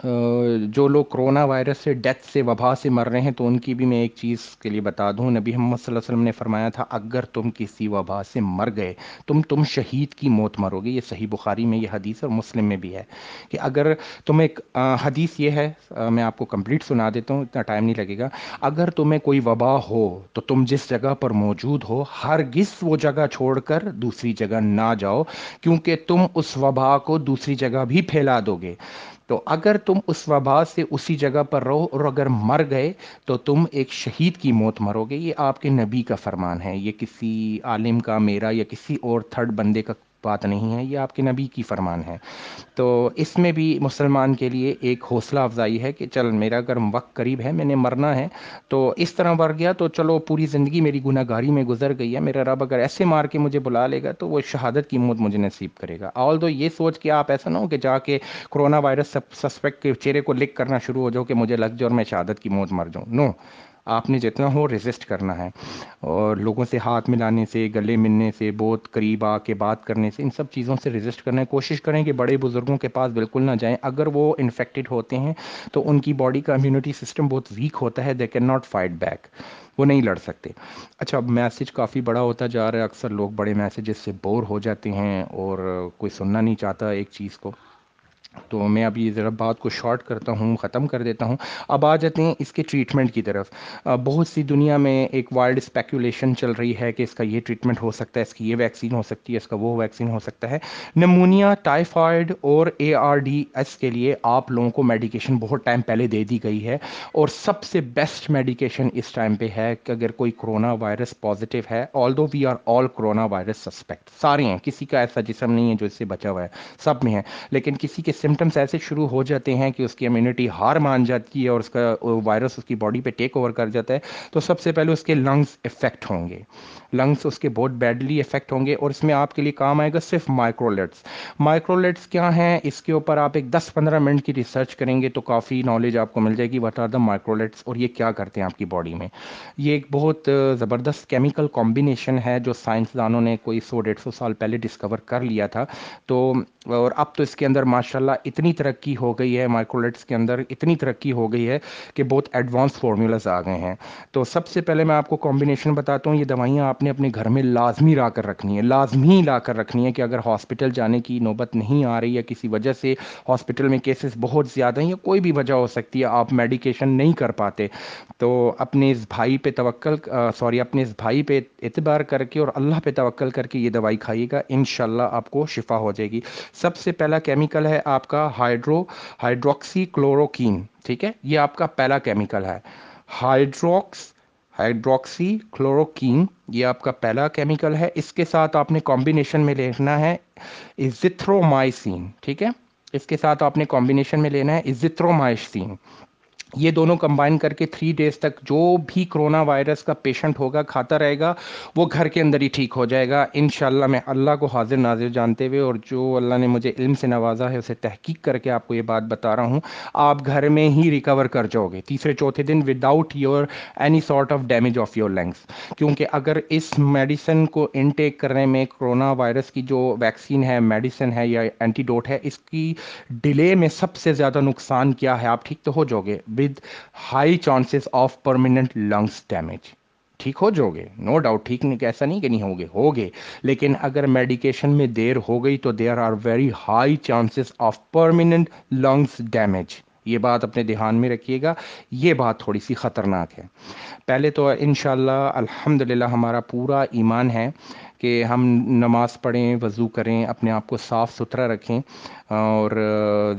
جو لوگ کرونا وائرس سے ڈیتھ سے وبا سے مر رہے ہیں تو ان کی بھی میں ایک چیز کے لیے بتا دوں۔ نبی محمد صلی اللہ علیہ وسلم نے فرمایا تھا، اگر تم کسی وبا سے مر گئے، تم تم شہید کی موت مرو گے۔ یہ صحیح بخاری میں یہ حدیث اور مسلم میں بھی ہے کہ اگر تم ایک حدیث یہ ہے میں آپ کو کمپلیٹ سنا دیتا ہوں، اتنا ٹائم نہیں لگے گا۔ اگر تمہیں کوئی وبا ہو تو تم جس جگہ پر موجود ہو ہر گس وہ جگہ چھوڑ کر دوسری جگہ نہ جاؤ، کیونکہ تم اس وبا کو دوسری جگہ بھی پھیلا دو گے۔ تو اگر تم اس وبا سے اسی جگہ پر رہو اور اگر مر گئے تو تم ایک شہید کی موت مرو گے۔ یہ آپ کے نبی کا فرمان ہے۔ یہ کسی عالم کا، میرا یا کسی اور تھرڈ بندے کا بات نہیں ہے، یہ آپ کے نبی کی فرمان ہے۔ تو اس میں بھی مسلمان کے لیے ایک حوصلہ افزائی ہے کہ چل میرا اگر وقت قریب ہے، میں نے مرنا ہے۔ تو اس طرح مر گیا تو چلو پوری زندگی میری گناہ گاری میں گزر گئی ہے۔ میرا رب اگر ایسے مار کے مجھے بلا لے گا تو وہ شہادت کی موت مجھے نصیب کرے گا۔ آل دو یہ سوچ کے آپ ایسا نہ ہو کہ جا کے کرونا وائرس سسپیکٹ کے چہرے کو لکھ کرنا شروع ہو جاؤ کہ مجھے لگ جاؤ اور میں شہادت کی موت مر جاؤں۔ نو آپ نے جتنا ہو ریزسٹ کرنا ہے اور لوگوں سے ہاتھ ملانے سے، گلے ملنے سے، بہت قریب آ کے بات کرنے سے، ان سب چیزوں سے ریزسٹ کرنا ہے۔ کوشش کریں کہ بڑے بزرگوں کے پاس بالکل نہ جائیں۔ اگر وہ انفیکٹڈ ہوتے ہیں تو ان کی باڈی کا امیونٹی سسٹم بہت ویک ہوتا ہے۔ They can not fight back وہ نہیں لڑ سکتے۔ اچھا اب میسج کافی بڑا ہوتا جا رہا ہے۔ اکثر لوگ بڑے میسیجز سے بور ہو جاتے ہیں اور کوئی سننا نہیں چاہتا ایک چیز کو۔ تو میں اب یہ ذرا بات کو شارٹ کرتا ہوں، ختم کر دیتا ہوں۔ اب آ جاتے ہیں اس کے ٹریٹمنٹ کی طرف۔ بہت سی دنیا میں ایک وائلڈ اسپیکولیشن چل رہی ہے کہ اس کا یہ ٹریٹمنٹ ہو سکتا ہے، اس کی یہ ویکسین ہو سکتی ہے، اس کا وہ ویکسین ہو سکتا ہے۔ نمونیا ٹائیفائڈ اور اے آر ڈی ایس کے لیے آپ لوگوں کو میڈیکیشن بہت ٹائم پہلے دے دی گئی ہے۔ اور سب سے بیسٹ میڈیکیشن اس ٹائم پہ ہے کہ اگر کوئی کرونا وائرس پازیٹیو ہے although we are all corona virus suspect سارے ہیں، کسی کا ایسا جسم نہیں ہے جو اس سے بچا ہوا ہے، سب میں ہے لیکن کسی کے سمٹمس ایسے شروع ہو جاتے ہیں کہ اس کی امیونٹی ہار مان جاتی ہے اور اس کا وائرس اس کی باڈی پہ ٹیک اوور کر جاتا ہے، تو سب سے پہلے اس کے لنگس افیکٹ ہوں گے۔ لنگس اس کے بہت بیڈلی افیکٹ ہوں گے اور اس میں آپ کے لیے کام آئے گا صرف مائکرولیٹس مائکرولیٹس کیا ہیں؟ اس کے اوپر آپ ایک دس پندرہ منٹ کی ریسرچ کریں گے تو کافی نالج آپ کو مل جائے گی۔ وٹ آر دا مائکرولیٹس اور یہ کیا کرتے ہیں آپ کی باڈی میں؟ یہ ایک بہت زبردست کیمیکل کمبینیشن ہے جو سائنسدانوں نے کوئی سو ڈیڑھ سو سال پہلے ڈسکور کر لیا تھا۔ تو اور اب تو اس کے اندر ماشاءاللہ اتنی ترقی ہو گئی ہے مائکرولیٹس کے اندر اتنی ترقی ہو گئی ہے کہ بہت ایڈوانس فارمولاز آ گئے ہیں۔ تو سب سے پہلے میں آپ کو کمبینیشن بتاتا ہوں، یہ دوائیاں آپ نے اپنے گھر میں لازمی لا کر رکھنی ہے لازمی لا کر رکھنی ہے کہ اگر ہاسپٹل جانے کی نوبت نہیں آ رہی ہے کسی وجہ سے ہاسپٹل میں کیسز بہت زیادہ ہیں یا کوئی بھی وجہ ہو سکتی ہے، آپ میڈیکیشن نہیں کر پاتے۔ تو اپنے اس بھائی پہ توکل سوری، اپنے اس بھائی پہ اعتبار کر کے اور اللہ پہ توکل کر کے یہ دوائی کھائیے گا، انشاءاللہ آپ کو شفا ہو جائے گی۔ سب سے پہلا کیمیکل ہے آپ کا ہائیڈرو ہائیڈروکسی کلوروکین ٹھیک ہے؟ یہ آپ کا پہلا کیمیکل ہے. ہائیڈروکس ہائیڈروکسی کلوروکین یہ آپ کا پہلا کیمیکل ہے. اس کے ساتھ آپ نے کمبینیشن میں لینا ہے ازتھرومائسین ٹھیک ہے؟ اس کے ساتھ آپ نے کمبینیشن میں لینا ہے ازترومائسین یہ دونوں کمبائن کر کے تھری ڈیز تک جو بھی کرونا وائرس کا پیشنٹ ہوگا، کھاتا رہے گا، وہ گھر کے اندر ہی ٹھیک ہو جائے گا۔ انشاءاللہ میں اللہ کو حاضر ناظر جانتے ہوئے اور جو اللہ نے مجھے علم سے نوازا ہے، اسے تحقیق کر کے آپ کو یہ بات بتا رہا ہوں۔ آپ گھر میں ہی ریکور کر جاؤ گے۔ تیسرے، چوتھے دن without your any sort of damage of your lungs کیونکہ اگر اس میڈیسن کو انٹیک کرنے میں کرونا وائرس کی جو ویکسین ہے میڈیسن ہے یا اینٹی ڈوٹ ہے، اس کی ڈیلے میں سب سے زیادہ نقصان کیا ہے؟ آپ ٹھیک تو ہو جاؤ گے۔ With high chances of permanent lungs damage ٹھیک ہو جاؤ گے نو ڈاؤٹ ٹھیک نہیں، ایسا نہیں کہ نہیں ہوگے ہوگے۔ لیکن اگر میڈیکیشن میں دیر ہو گئی تو there are very high chances of permanent lungs damage یہ بات اپنے دھیان میں رکھیے گا، یہ بات تھوڑی سی خطرناک ہے۔ پہلے تو انشاءاللہ الحمدللہ ہمارا پورا ایمان ہے کہ ہم نماز پڑھیں، وضو کریں، اپنے آپ کو صاف ستھرا رکھیں۔ اور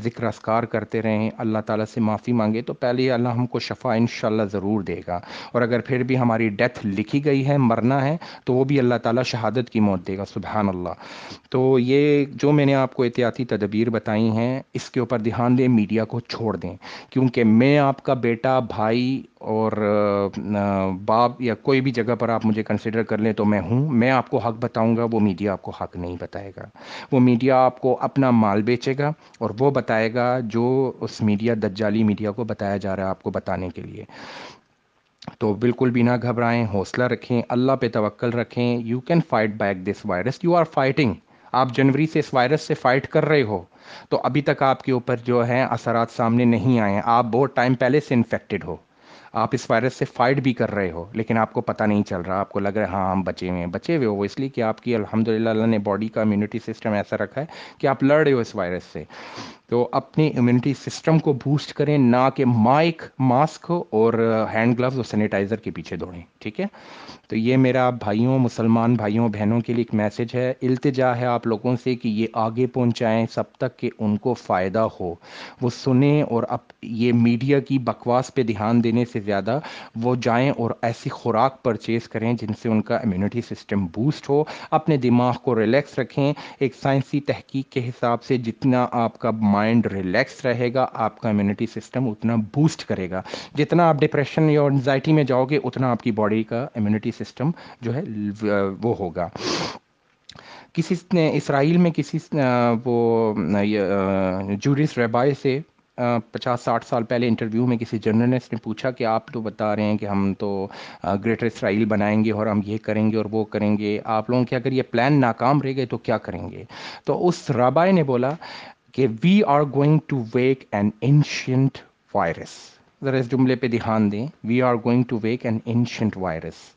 ذکر اسکار کرتے رہیں، اللہ تعالیٰ سے معافی مانگے تو پہلے اللہ ہم کو شفا انشاءاللہ ضرور دے گا۔ اور اگر پھر بھی ہماری ڈیتھ لکھی گئی ہے، مرنا ہے، تو وہ بھی اللہ تعالیٰ شہادت کی موت دے گا سبحان اللہ تو یہ جو میں نے آپ کو احتیاطی تدبیر بتائی ہیں، اس کے اوپر دھیان دیں، میڈیا کو چھوڑ دیں۔ کیونکہ میں آپ کا بیٹا، بھائی اور باپ یا کوئی بھی جگہ پر آپ مجھے کنسیڈر کر لیں تو میں ہوں۔ میں آپ کو حق بتاؤں گا، وہ میڈیا آپ کو حق نہیں بتائے گا۔ وہ میڈیا آپ کو اپنا مال بیچے گا اور وہ بتائے گا جو اس میڈیا دجالی میڈیا کو بتایا جا رہا ہے آپ کو بتانے کے لیے۔ تو بالکل بھی نہ گھبرائیں، حوصلہ رکھیں، اللہ پہ توکل رکھیں۔ You can fight back this virus you are fighting آپ جنوری سے اس وائرس سے فائٹ کر رہے ہو۔ تو ابھی تک آپ کے اوپر جو ہے اثرات سامنے نہیں آئے ہیں۔ آپ بہت ٹائم پہلے سے انفیکٹڈ ہو۔ آپ اس وائرس سے فائٹ بھی کر رہے ہو، لیکن آپ کو پتہ نہیں چل رہا، آپ کو لگ رہا ہے ہاں ہم بچے ہوئے ہیں، بچے ہوئے ہو، اس لیے کہ آپ کی الحمد للہ اللہ نے باڈی کا امیونٹی سسٹم ایسا رکھا ہے کہ آپ لڑ رہے ہو اس وائرس سے۔ تو اپنی امیونٹی سسٹم کو بوسٹ کریں، نہ کہ مائک ماسک اور ہینڈ گلوز اور سینیٹائزر کے پیچھے دوڑیں، ٹھیک ہے؟ تو یہ میرا بھائیوں، مسلمان بھائیوں، بہنوں کے لیے ایک میسج ہے۔ التجا ہے آپ لوگوں سے کہ یہ آگے پہنچائیں، سب تک کہ ان کو فائدہ ہو۔ وہ سنیں اور اب یہ میڈیا کی بکواس پہ دھیان دینے سے زیادہ وہ جائیں اور ایسی خوراک پرچیز کریں جن سے ان کا امیونٹی سسٹم بوسٹ ہو۔ اپنے دماغ کو ریلیکس رکھیں۔ ایک سائنسی تحقیق کے حساب سے جتنا آپ کا مائنڈ ریلیکس رہے گا، آپ کا امیونٹی سسٹم اتنا بوسٹ کرے گا۔ جتنا آپ ڈپریشن یا انزائٹی میں جاؤ گے، اتنا آپ کی باڈی کا امیونٹی سسٹم جو ہے، وہ ہوگا۔ کسی نے اسرائیل میں کسی وہ جورس ریبائے سے پچاس ساٹھ سال پہلے انٹرویو میں کسی جرنلسٹ نے پوچھا کہ آپ تو بتا رہے ہیں کہ ہم تو گریٹر اسرائیل بنائیں گے اور ہم یہ کریں گے اور وہ کریں گے۔ آپ لوگوں کے اگر یہ پلان ناکام رہ گئے تو کیا کریں گے؟ تو اس رابائے نے بولا کہ we are going to wake an ancient virus ذرا اس جملے پہ دھیان دیں. We are going to wake an ancient virus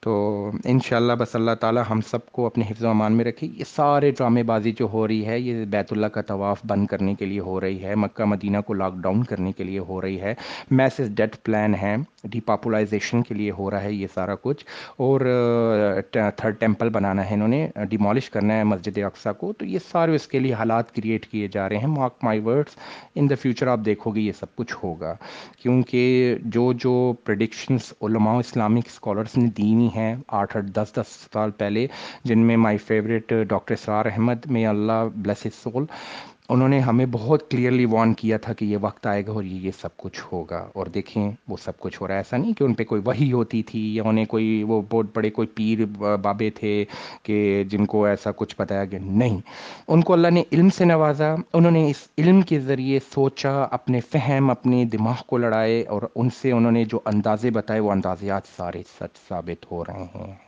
تو انشاءاللہ بس اللہ تعالی ہم سب کو اپنے حفظ و امان میں رکھے۔ یہ سارے ڈرامے بازی جو ہو رہی ہے، یہ بیت اللہ کا طواف بند کرنے کے لیے ہو رہی ہے، مکہ مدینہ کو لاک ڈاؤن کرنے کے لیے ہو رہی ہے میسز ڈیٹ پلان ہے ڈی پاپولائزیشن کے لیے ہو رہا ہے یہ سارا کچھ۔ اور تھرڈ ٹیمپل بنانا ہے انہوں نے ڈیمالش کرنا ہے مسجد اقسا کو۔ تو یہ سارے اس کے لیے حالات کریٹ کیے جا رہے ہیں۔ Mark my words in the future آپ دیکھو گے یہ سب کچھ ہوگا۔ کیونکہ جو جو پرڈکشنس علماء اسلامک اسکالرس نے دینی ہیں آٹھ آٹھ دس دس سال پہلے، جن میں my favourite doctor Israr Ahmed میں اللہ بلیس سول انہوں نے ہمیں بہت کلیئرلی وارن کیا تھا کہ یہ وقت آئے گا اور یہ یہ سب کچھ ہوگا۔ اور دیکھیں، وہ سب کچھ ہو رہا ہے۔ ایسا نہیں کہ ان پہ کوئی وہی ہوتی تھی یا انہیں کوئی وہ بہت بڑے کوئی پیر بابے تھے کہ جن کو ایسا کچھ بتایا گیا۔ نہیں۔ ان کو اللہ نے علم سے نوازا، انہوں نے اس علم کے ذریعے سوچا، اپنے فہم، اپنے دماغ کو لڑائے اور ان سے انہوں نے جو اندازے بتائے، وہ اندازیات سارے سچ ثابت ہو رہے ہیں۔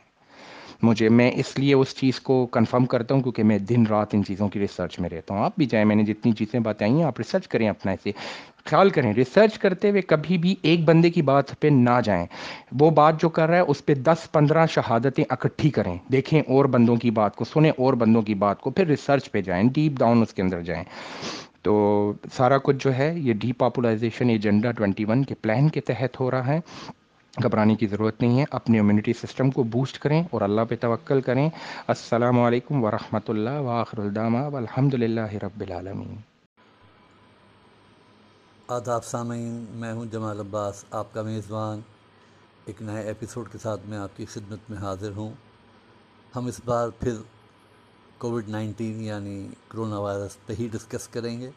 مجھے میں اس لیے اس چیز کو کنفرم کرتا ہوں کیونکہ میں دن رات ان چیزوں کی ریسرچ میں رہتا ہوں۔ آپ بھی جائیں، میں نے جتنی چیزیں بتائی ہیں، آپ ریسرچ کریں اپنا اسے۔ خیال کریں ریسرچ کرتے ہوئے کبھی بھی ایک بندے کی بات پہ نہ جائیں۔ وہ بات جو کر رہا ہے، اس پہ دس پندرہ شہادتیں اکٹھی کریں۔ دیکھیں اور بندوں کی بات کو سنیں اور بندوں کی بات کو پھر ریسرچ پہ جائیں ڈیپ ڈاؤن اس کے اندر جائیں۔ تو سارا کچھ جو ہے، یہ ڈی پاپولائزیشن ایجنڈا ٹوینٹی ون کے پلان کے تحت ہو رہا ہے۔ گھبرانے کی ضرورت نہیں ہے۔ اپنے امیونٹی سسٹم کو بوسٹ کریں اور اللہ پہ توکل کریں۔ السلام علیکم ورحمۃ اللہ واخر الدامہ الحمد للہ رب العالمین۔ آداب سامعین، میں ہوں جمال عباس، آپ کا میزبان۔ ایک نئے ایپیسوڈ کے ساتھ میں آپ کی خدمت میں حاضر ہوں۔ ہم اس بار پھر کووڈ نائنٹین یعنی کرونا وائرس پہ ہی ڈسکس کریں گے۔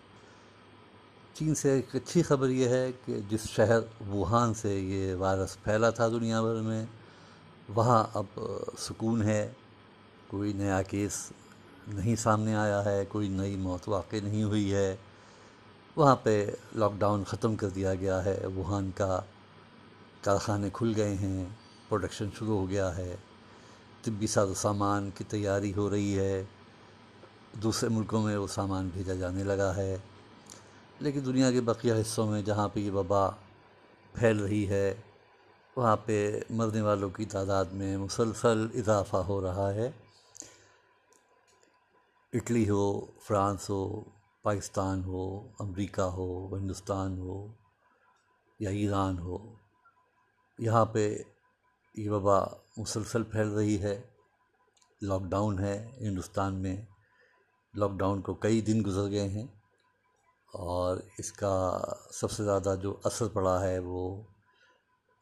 چین سے ایک اچھی خبر یہ ہے کہ جس شہر ووہان سے یہ وائرس پھیلا تھا دنیا بھر میں، وہاں اب سکون ہے۔ کوئی نیا کیس نہیں سامنے آیا ہے، کوئی نئی موت واقع نہیں ہوئی ہے۔ وہاں پہ لاک ڈاؤن ختم کر دیا گیا ہے۔ ووہان کا کارخانے کھل گئے ہیں، پروڈکشن شروع ہو گیا ہے۔ طبی ساز و سامان کی تیاری ہو رہی ہے۔ دوسرے ملکوں میں وہ سامان بھیجا جانے لگا ہے۔ لیکن دنیا کے بقیہ حصوں میں جہاں پہ یہ وبا پھیل رہی ہے، وہاں پہ مرنے والوں کی تعداد میں مسلسل اضافہ ہو رہا ہے۔ اٹلی ہو، فرانس ہو، پاکستان ہو، امریکہ ہو ہندوستان ہو یا ایران ہو، یہاں پہ یہ وبا مسلسل پھیل رہی ہے۔ لاک ڈاؤن ہے ہندوستان میں۔ لاک ڈاؤن کو کئی دن گزر گئے ہیں۔ اور اس کا سب سے زیادہ جو اثر پڑا ہے وہ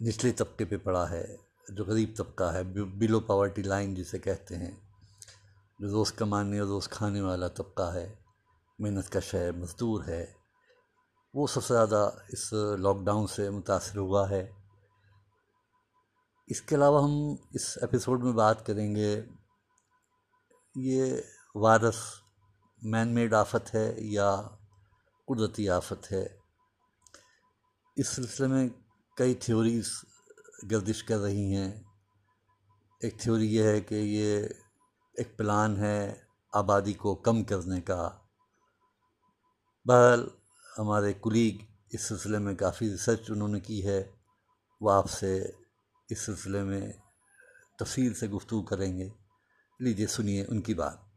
نچلے طبقے پہ پڑا ہے، جو غریب طبقہ ہے بلو پاورٹی لائن جسے کہتے ہیں۔ جو روز کمانے اور روز کھانے والا طبقہ ہے، محنت کش ہے مزدور ہے۔ وہ سب سے زیادہ اس لاک ڈاؤن سے متاثر ہوا ہے۔ اس کے علاوہ ہم اس ایپیسوڈ میں بات کریں گے، یہ وائرس مین میڈ آفت ہے یا قدرتی آفت ہے۔ اس سلسلے میں کئی تھیوریز گردش کر رہی ہیں۔ ایک تھیوری یہ ہے کہ یہ ایک پلان ہے آبادی کو کم کرنے کا۔ بہرحال ہمارے کلیگ اس سلسلے میں کافی ریسرچ انہوں نے کی ہے۔ وہ آپ سے اس سلسلے میں تفصیل سے گفتگو کریں گے۔ لیجیے سنیے ان کی بات۔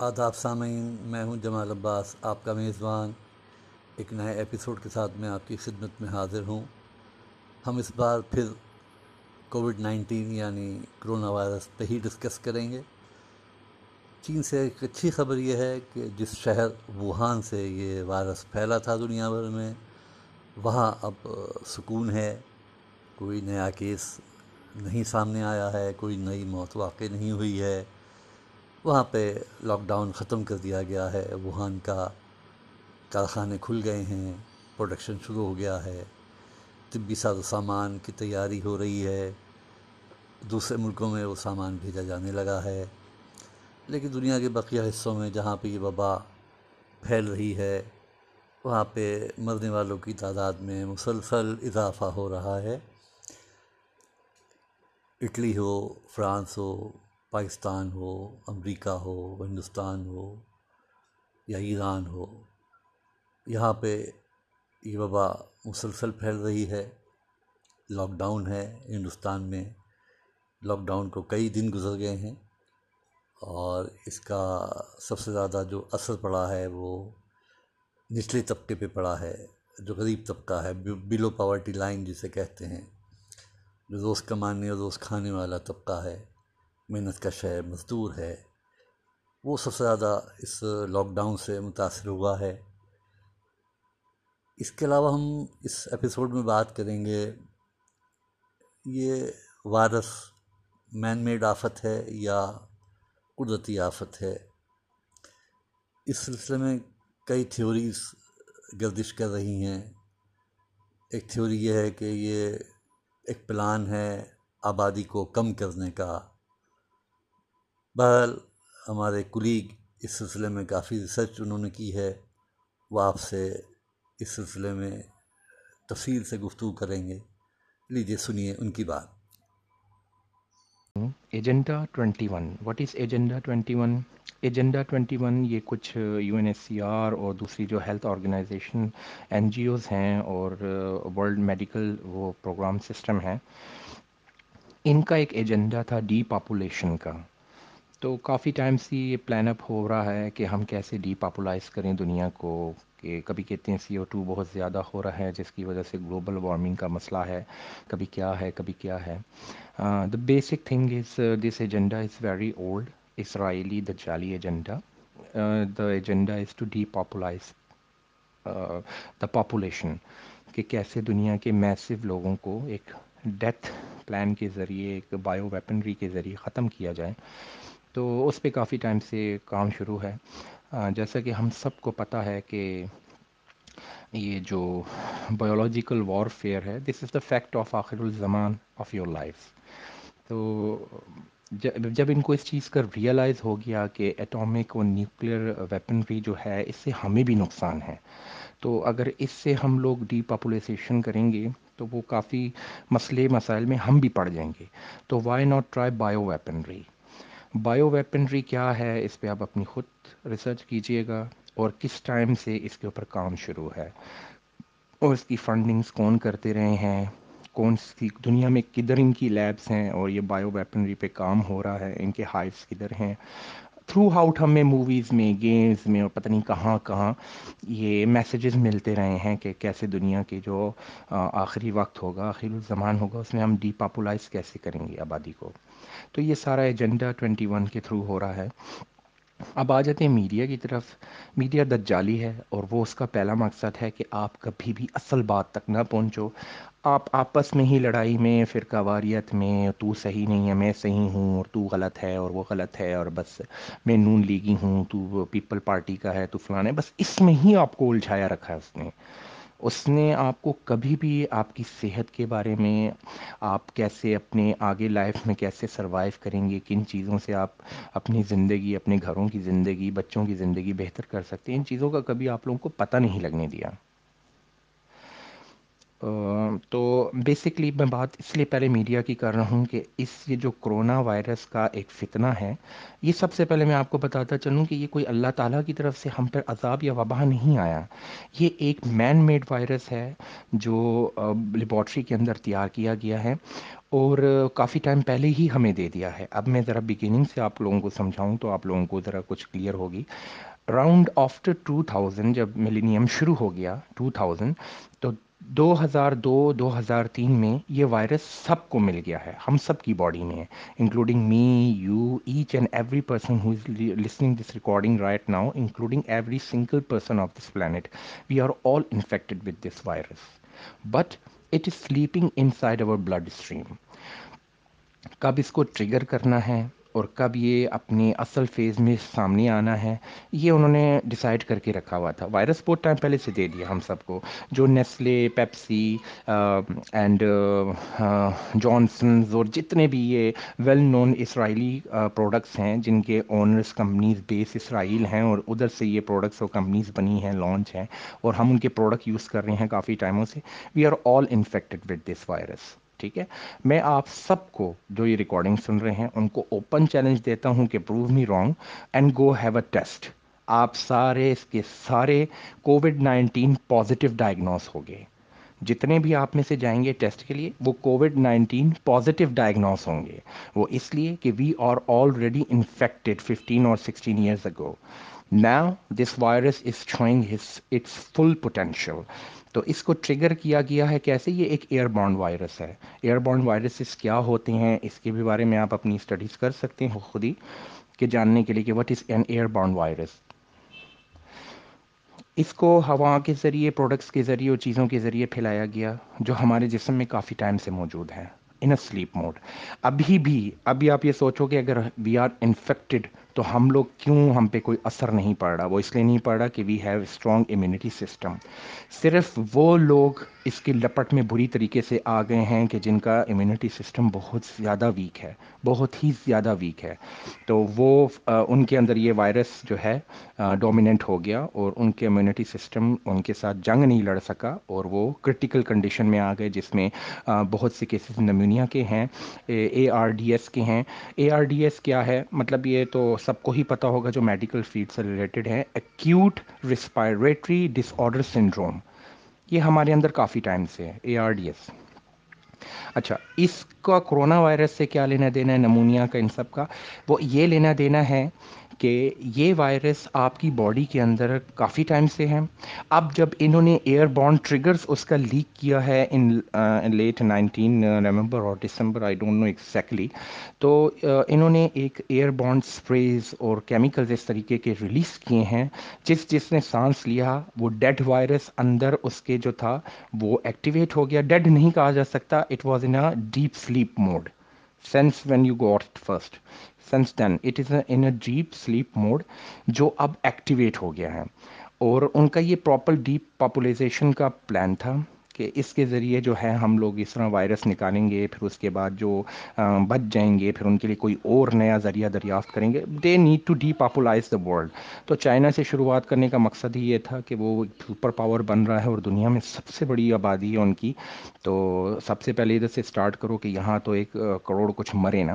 آداب سامعین، میں ہوں جمال عباس، آپ کا میزبان ایک نئے ایپیسوڈ کے ساتھ میں آپ کی خدمت میں حاضر ہوں۔ ہم اس بار پھر کووڈ نائنٹین یعنی کرونا وائرس پہ ہی ڈسکس کریں گے۔ چین سے ایک اچھی خبر یہ ہے کہ جس شہر ووہان سے یہ وائرس پھیلا تھا دنیا بھر میں، وہاں اب سکون ہے۔ کوئی نیا کیس نہیں سامنے آیا ہے، کوئی نئی موت واقع نہیں ہوئی ہے۔ وہاں پہ لاک ڈاؤن ختم کر دیا گیا ہے۔ ووہان کا کارخانے کھل گئے ہیں پروڈکشن شروع ہو گیا ہے۔ طبی ساز و سامان کی تیاری ہو رہی ہے۔ دوسرے ملکوں میں وہ سامان بھیجا جانے لگا ہے۔ لیکن دنیا کے بقیہ حصوں میں جہاں پہ یہ وبا پھیل رہی ہے، وہاں پہ مرنے والوں کی تعداد میں مسلسل اضافہ ہو رہا ہے۔ اٹلی ہو، فرانس ہو پاکستان ہو، امریکہ ہو، ہندوستان ہو یا ایران ہو، یہاں پہ یہ وبا مسلسل پھیل رہی ہے، لاک ڈاؤن ہے ہندوستان میں۔ لاک ڈاؤن کو کئی دن گزر گئے ہیں اور اس کا سب سے زیادہ جو اثر پڑا ہے وہ نچلے طبقے پہ پڑا ہے، جو غریب طبقہ ہے بلو پاورٹی لائن جسے کہتے ہیں۔ جو روز کمانے اور روز کھانے والا طبقہ ہے۔ محنت کش ہے مزدور ہے۔ وہ سب سے زیادہ اس لاک ڈاؤن سے متاثر ہوا ہے۔ اس کے علاوہ ہم اس ایپیسوڈ میں بات کریں گے، یہ وائرس مین میڈ آفت ہے یا قدرتی آفت ہے۔ اس سلسلے میں کئی تھیوریز گردش کر رہی ہیں۔ ایک تھیوری یہ ہے کہ یہ ایک پلان ہے آبادی کو کم کرنے کا۔ بہرحال ہمارے کلیگ اس سلسلے میں کافی ریسرچ انہوں نے کی ہے۔ وہ آپ سے اس سلسلے میں تفصیل سے گفتگو کریں گے۔ لیجیے سنیے ان کی بات۔ Agenda twenty one. What is agenda twenty one? Agenda twenty one یہ کچھ U N S C R اور دوسری جو health organization N G Os ہیں اور ورلڈ میڈیکل وہ پروگرام سسٹم ہیں۔ ان کا ایک ایجنڈا تھا ڈی پاپولیشن کا۔ تو کافی ٹائم سے یہ پلان اپ ہو رہا ہے کہ ہم کیسے ڈی پاپولائز کریں دنیا کو، کہ کبھی کہتے ہیں سی او ٹو بہت زیادہ ہو رہا ہے، جس کی وجہ سے گلوبل وارمنگ کا مسئلہ ہے، کبھی کیا ہے، کبھی کیا ہے۔ The basic thing is this agenda is very old Israeli the جالی agenda the agenda is to depopulise the population کہ کیسے دنیا کے میسو لوگوں کو ایک ڈیتھ پلان کے ذریعے، ایک بایو ویپنری کے ذریعے ختم کیا جائے۔ تو اس پہ کافی ٹائم سے کام شروع ہے۔ جیسا کہ ہم سب کو پتہ ہے کہ یہ جو بایولوجیکل وار فیئر ہے this is the fact of آخر الزمان آف یور لائف تو جب ان کو اس چیز کا ریئلائز ہو گیا کہ ایٹامک اور نیوکلیئر ویپنری جو ہے، اس سے ہمیں بھی نقصان ہے۔ تو اگر اس سے ہم لوگ ڈی پاپولیسیشن کریں گے، تو وہ کافی مسئلے، مسائل میں ہم بھی پڑ جائیں گے۔ تو why not try bio weaponry bio weaponry کیا ہے؟ اس پہ آپ اپنی خود ریسرچ کیجیے گا اور کس ٹائم سے اس کے اوپر کام شروع ہے؟ اور اس کی فنڈنگز کون کرتے رہے ہیں؟ کون سی دنیا میں کدھر ان کی لیبس ہیں اور یہ بایو ویپنری پہ کام ہو رہا ہے؟ ان کے ہائٹس کدھر ہیں؟ تھرو آؤٹ ہمیں موویز میں گیمز میں اور پتہ نہیں کہاں کہاں یہ میسیجز ملتے رہے ہیں کہ کیسے دنیا کے جو آخری وقت ہوگا، آخری الزمان ہوگا، اس میں ہم ڈی پاپولائز کیسے کریں گے آبادی کو؟ تو یہ سارا ایجنڈا ٹوینٹی ون کے تھرو ہو رہا ہے۔ اب آ جاتے ہیں میڈیا کی طرف۔ میڈیا دجالی ہے اور وہ اس کا پہلا مقصد ہے کہ آپ کبھی بھی اصل بات تک نہ پہنچو۔ آپ آپس میں ہی لڑائی میں فرقہ واریت میں، تو صحیح نہیں ہے، میں صحیح ہوں اور تو غلط ہے اور وہ غلط ہے اور بس میں نون لیگی ہوں، تو پیپل پارٹی کا ہے، تو فلانا ہے بس اس میں ہی آپ کو الجھایا رکھا ہے اس نے۔ اس نے آپ کو کبھی بھی آپ کی صحت کے بارے میں، آپ کیسے اپنے آگے لائف میں کیسے سروائیو کریں گے، کن چیزوں سے آپ اپنی زندگی، اپنے گھروں کی زندگی، بچوں کی زندگی بہتر کر سکتے ہیں، ان چیزوں کا کبھی آپ لوگوں کو پتہ نہیں لگنے دیا۔ تو بیسکلی میں بات اس لیے پہلے میڈیا کی کر رہا ہوں کہ اس یہ جو کرونا وائرس کا ایک فتنہ ہے، یہ سب سے پہلے میں آپ کو بتاتا چلوں کہ یہ کوئی اللہ تعالیٰ کی طرف سے ہم پر عذاب یا وبا نہیں آیا۔ یہ ایک مین میڈ وائرس ہے جو لیبارٹری کے اندر تیار کیا گیا ہے اور کافی ٹائم پہلے ہی ہمیں دے دیا ہے۔ اب میں ذرا بگننگ سے آپ لوگوں کو سمجھاؤں تو آپ لوگوں کو ذرا کچھ کلیئر ہوگی۔ راؤنڈ آفٹر ٹو تھاؤزینڈ جب ملینیم شروع ہو گیا ٹو تھاؤزینڈ تو دو ہزار دو دو ہزار تین میں یہ وائرس سب کو مل گیا ہے، ہم سب کی باڈی میں ہے including me you each and every person who is listening this recording right now including every single person of this planet we are all infected with this virus but it is sleeping inside our bloodstream کب اس کو trigger کرنا ہے؟ اور کب یہ اپنے اصل فیز میں سامنے آنا ہے، یہ انہوں نے ڈیسائیڈ کر کے رکھا ہوا تھا۔ وائرس بہت ٹائم پہلے سے دے دیا ہم سب کو۔ جو نیسلے پیپسی اینڈ جانسنز اور جتنے بھی یہ ویل نون اسرائیلی پروڈکٹس ہیں، جن کے اونرس کمپنیز بیس اسرائیل ہیں اور ادھر سے یہ پروڈکٹس اور کمپنیز بنی ہیں لانچ ہیں اور ہم ان کے پروڈکٹ یوز کر رہے ہیں کافی ٹائموں سے۔ We are all infected with this virus ٹھیک ہے؟ میں آپ سب کو جو یہ ریکارڈنگ سن رہے ہیں، ان کو اوپن چیلنج دیتا ہوں کہ prove me wrong and go have a test آپ سارے اس کے سارے کووڈ نائنٹین پازیٹیو ڈائگنوز ہو گئے۔ جتنے بھی آپ میں سے جائیں گے ٹیسٹ کے لیے، وہ کووڈ نائنٹین پازیٹیو ڈائگنوز ہوں گے۔ وہ اس لیے کہ we are already infected fifteen اور sixteen years ago now this virus is showing his its full potential تو اس کو ٹریگر کیا گیا ہے کیسے؟ یہ ایک ایئر بانڈ وائرس ہے. ایئر بانڈ وائرسز کیا ہوتے ہیں؟ اس کے بھی بارے میں آپ اپنی اسٹڈیز کر سکتے ہیں خود ہی کہ جاننے کے لیے کہ what is an airborne virus اس کو ہوا کے ذریعے پروڈکٹس کے ذریعے اور چیزوں کے ذریعے پھیلایا گیا، جو ہمارے جسم میں کافی ٹائم سے موجود ہے ان اے سلیپ موڈ ابھی بھی، ابھی آپ یہ سوچو کہ اگر وی آر انفیکٹڈ تو ہم لوگ کیوں ہم پہ کوئی اثر نہیں پڑ رہا؟ وہ اس لیے نہیں پڑ رہا کہ we have strong immunity system صرف وہ لوگ اس کی لپٹ میں بری طریقے سے آ گئے ہیں کہ جن کا امیونٹی سسٹم بہت زیادہ ویک ہے، بہت ہی زیادہ ویک ہے۔ تو وہ ان کے اندر یہ وائرس جو ہے ڈومیننٹ ہو گیا اور ان کے امیونٹی سسٹم ان کے ساتھ جنگ نہیں لڑ سکا اور وہ کرٹیکل کنڈیشن میں آ گئے، جس میں بہت سے کیسز نمونیا کے ہیں، اے آر ڈی ایس کے ہیں۔ اے آر ڈی ایس کیا ہے؟ مطلب یہ تو سب کو ہی پتہ ہوگا جو میڈیکل فیلڈ سے ریلیٹڈ ہے acute respiratory disorder syndrome یہ ہمارے اندر کافی ٹائم سے ہے اے آر ڈی ایس اچھا اس کا کرونا وائرس سے کیا لینا دینا ہے، نمونیا کا، ان سب کا؟ وہ یہ لینا دینا ہے کہ یہ وائرس آپ کی باڈی کے اندر کافی ٹائم سے ہے اب جب انہوں نے ایئر بانڈ ٹریگرز اس کا لیک کیا ہے ان لیٹ نائنٹین نومبر اور دسمبر آئی ڈونٹ نو ایکزیکٹلی تو انہوں نے ایک ایئر بانڈ اسپریز اور کیمیکلز اس طریقے کے ریلیز کیے ہیں۔ جس جس نے سانس لیا، وہ ڈیڈ وائرس اندر اس کے جو تھا، وہ ایکٹیویٹ ہو گیا۔ ڈیڈ نہیں کہا جا سکتا it was in deep sleep mode since when you got first since then it is in a deep sleep mode جو اب ایکٹیویٹ ہو گیا ہے۔ اور ان کا یہ پراپر ڈیپ پاپولائزیشن کا پلان تھا کہ اس کے ذریعے جو ہے ہم لوگ اس طرح وائرس نکالیں گے، پھر اس کے بعد جو بچ جائیں گے، پھر ان کے لیے کوئی اور نیا ذریعہ دریافت کریں گے۔ They need to depopulise the world تو چائنا سے شروعات کرنے کا مقصد ہی یہ تھا کہ وہ سپر پاور بن رہا ہے اور دنیا میں سب سے بڑی آبادی ہے ان کی۔ تو سب سے پہلے ادھر سے اسٹارٹ کرو کہ یہاں تو ایک کروڑ کچھ مرے نا۔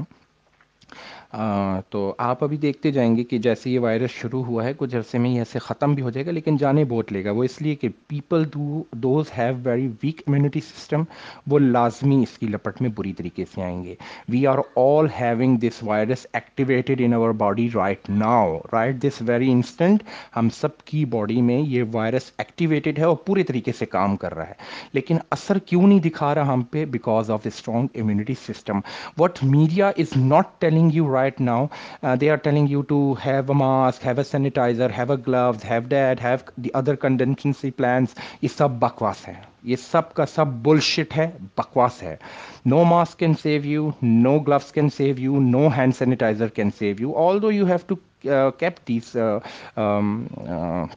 تو آپ ابھی دیکھتے جائیں گے کہ جیسے یہ وائرس شروع ہوا ہے، کچھ عرصے میں یہ ایسے ختم بھی ہو جائے گا، لیکن جانے بوٹ لے گا۔ وہ اس لیے کہ people do those have very weak immunity system وہ لازمی اس کی لپٹ میں بری طریقے سے آئیں گے۔ We are all having this virus activated in our body right now right this very instant ہم سب کی باڈی میں یہ وائرس ایکٹیویٹیڈ ہے اور پورے طریقے سے کام کر رہا ہے۔ لیکن اثر کیوں نہیں دکھا رہا ہم پہ؟ Because of strong immunity system what media is not telling you right right now. Uh, they are telling you to have a mask, have a sanitizer, have a gloves, have that, have the other contingency plans. یہ سب بکواس ہے یہ سب کا سب bullshit ہے بکواس ہے no mask can save you no gloves can save you no hand sanitiser can save you all though you have to keep these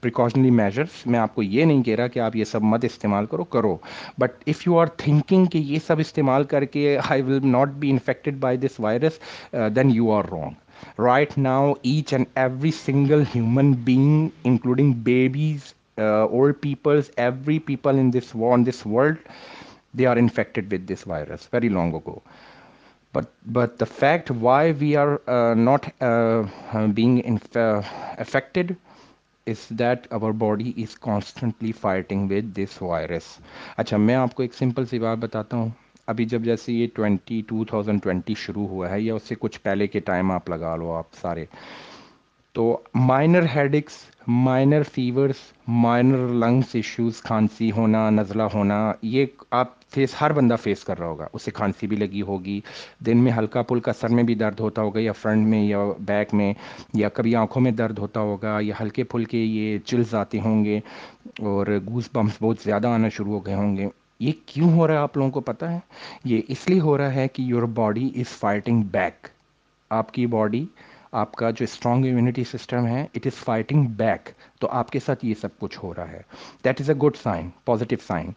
precautionary measures میں آپ کو یہ نہیں کہہ رہا کہ آپ یہ سب مت استعمال کرو کرو. But if you are thinking کہ یہ سب استعمال کر کے I will not be infected by this virus then you are wrong right now each and every single human being including babies old peoples every people in this on this world they are infected with this virus very long ago but but the fact why we are uh, not uh, being inf- uh, affected is that our body is constantly fighting اچھا میں آپ کو ایک simple سی بات بتاتا ہوں ابھی جب جیسے یہ ٹوینٹی ٹو تھاؤزینڈ ٹوینٹی شروع ہوا ہے یا اس سے کچھ پہلے کے ٹائم آپ لگا لو آپ سارے تو minor headaches minor fevers minor lungs issues کھانسی ہونا نزلہ ہونا یہ آپ فیس ہر بندہ فیس کر رہا ہوگا۔ اسے کھانسی بھی لگی ہوگی۔ دن میں ہلکا پھلکا سر میں بھی درد ہوتا ہوگا یا فرنٹ میں یا بیک میں، یا کبھی آنکھوں میں درد ہوتا ہوگا، یا ہلکے پھلکے یہ چلز آتے ہوں گے اور گوس بمس بہت زیادہ آنا شروع ہو گئے ہوں گے۔ یہ کیوں ہو رہا ہے آپ لوگوں کو پتہ ہے؟ یہ اس لیے ہو رہا ہے کہ your body is fighting back آپ کی باڈی آپ کا جو اسٹرانگ امیونٹی سسٹم ہے اٹ از فائٹنگ بیک تو آپ کے ساتھ یہ سب کچھ ہو رہا ہے. That is a good sign positive sign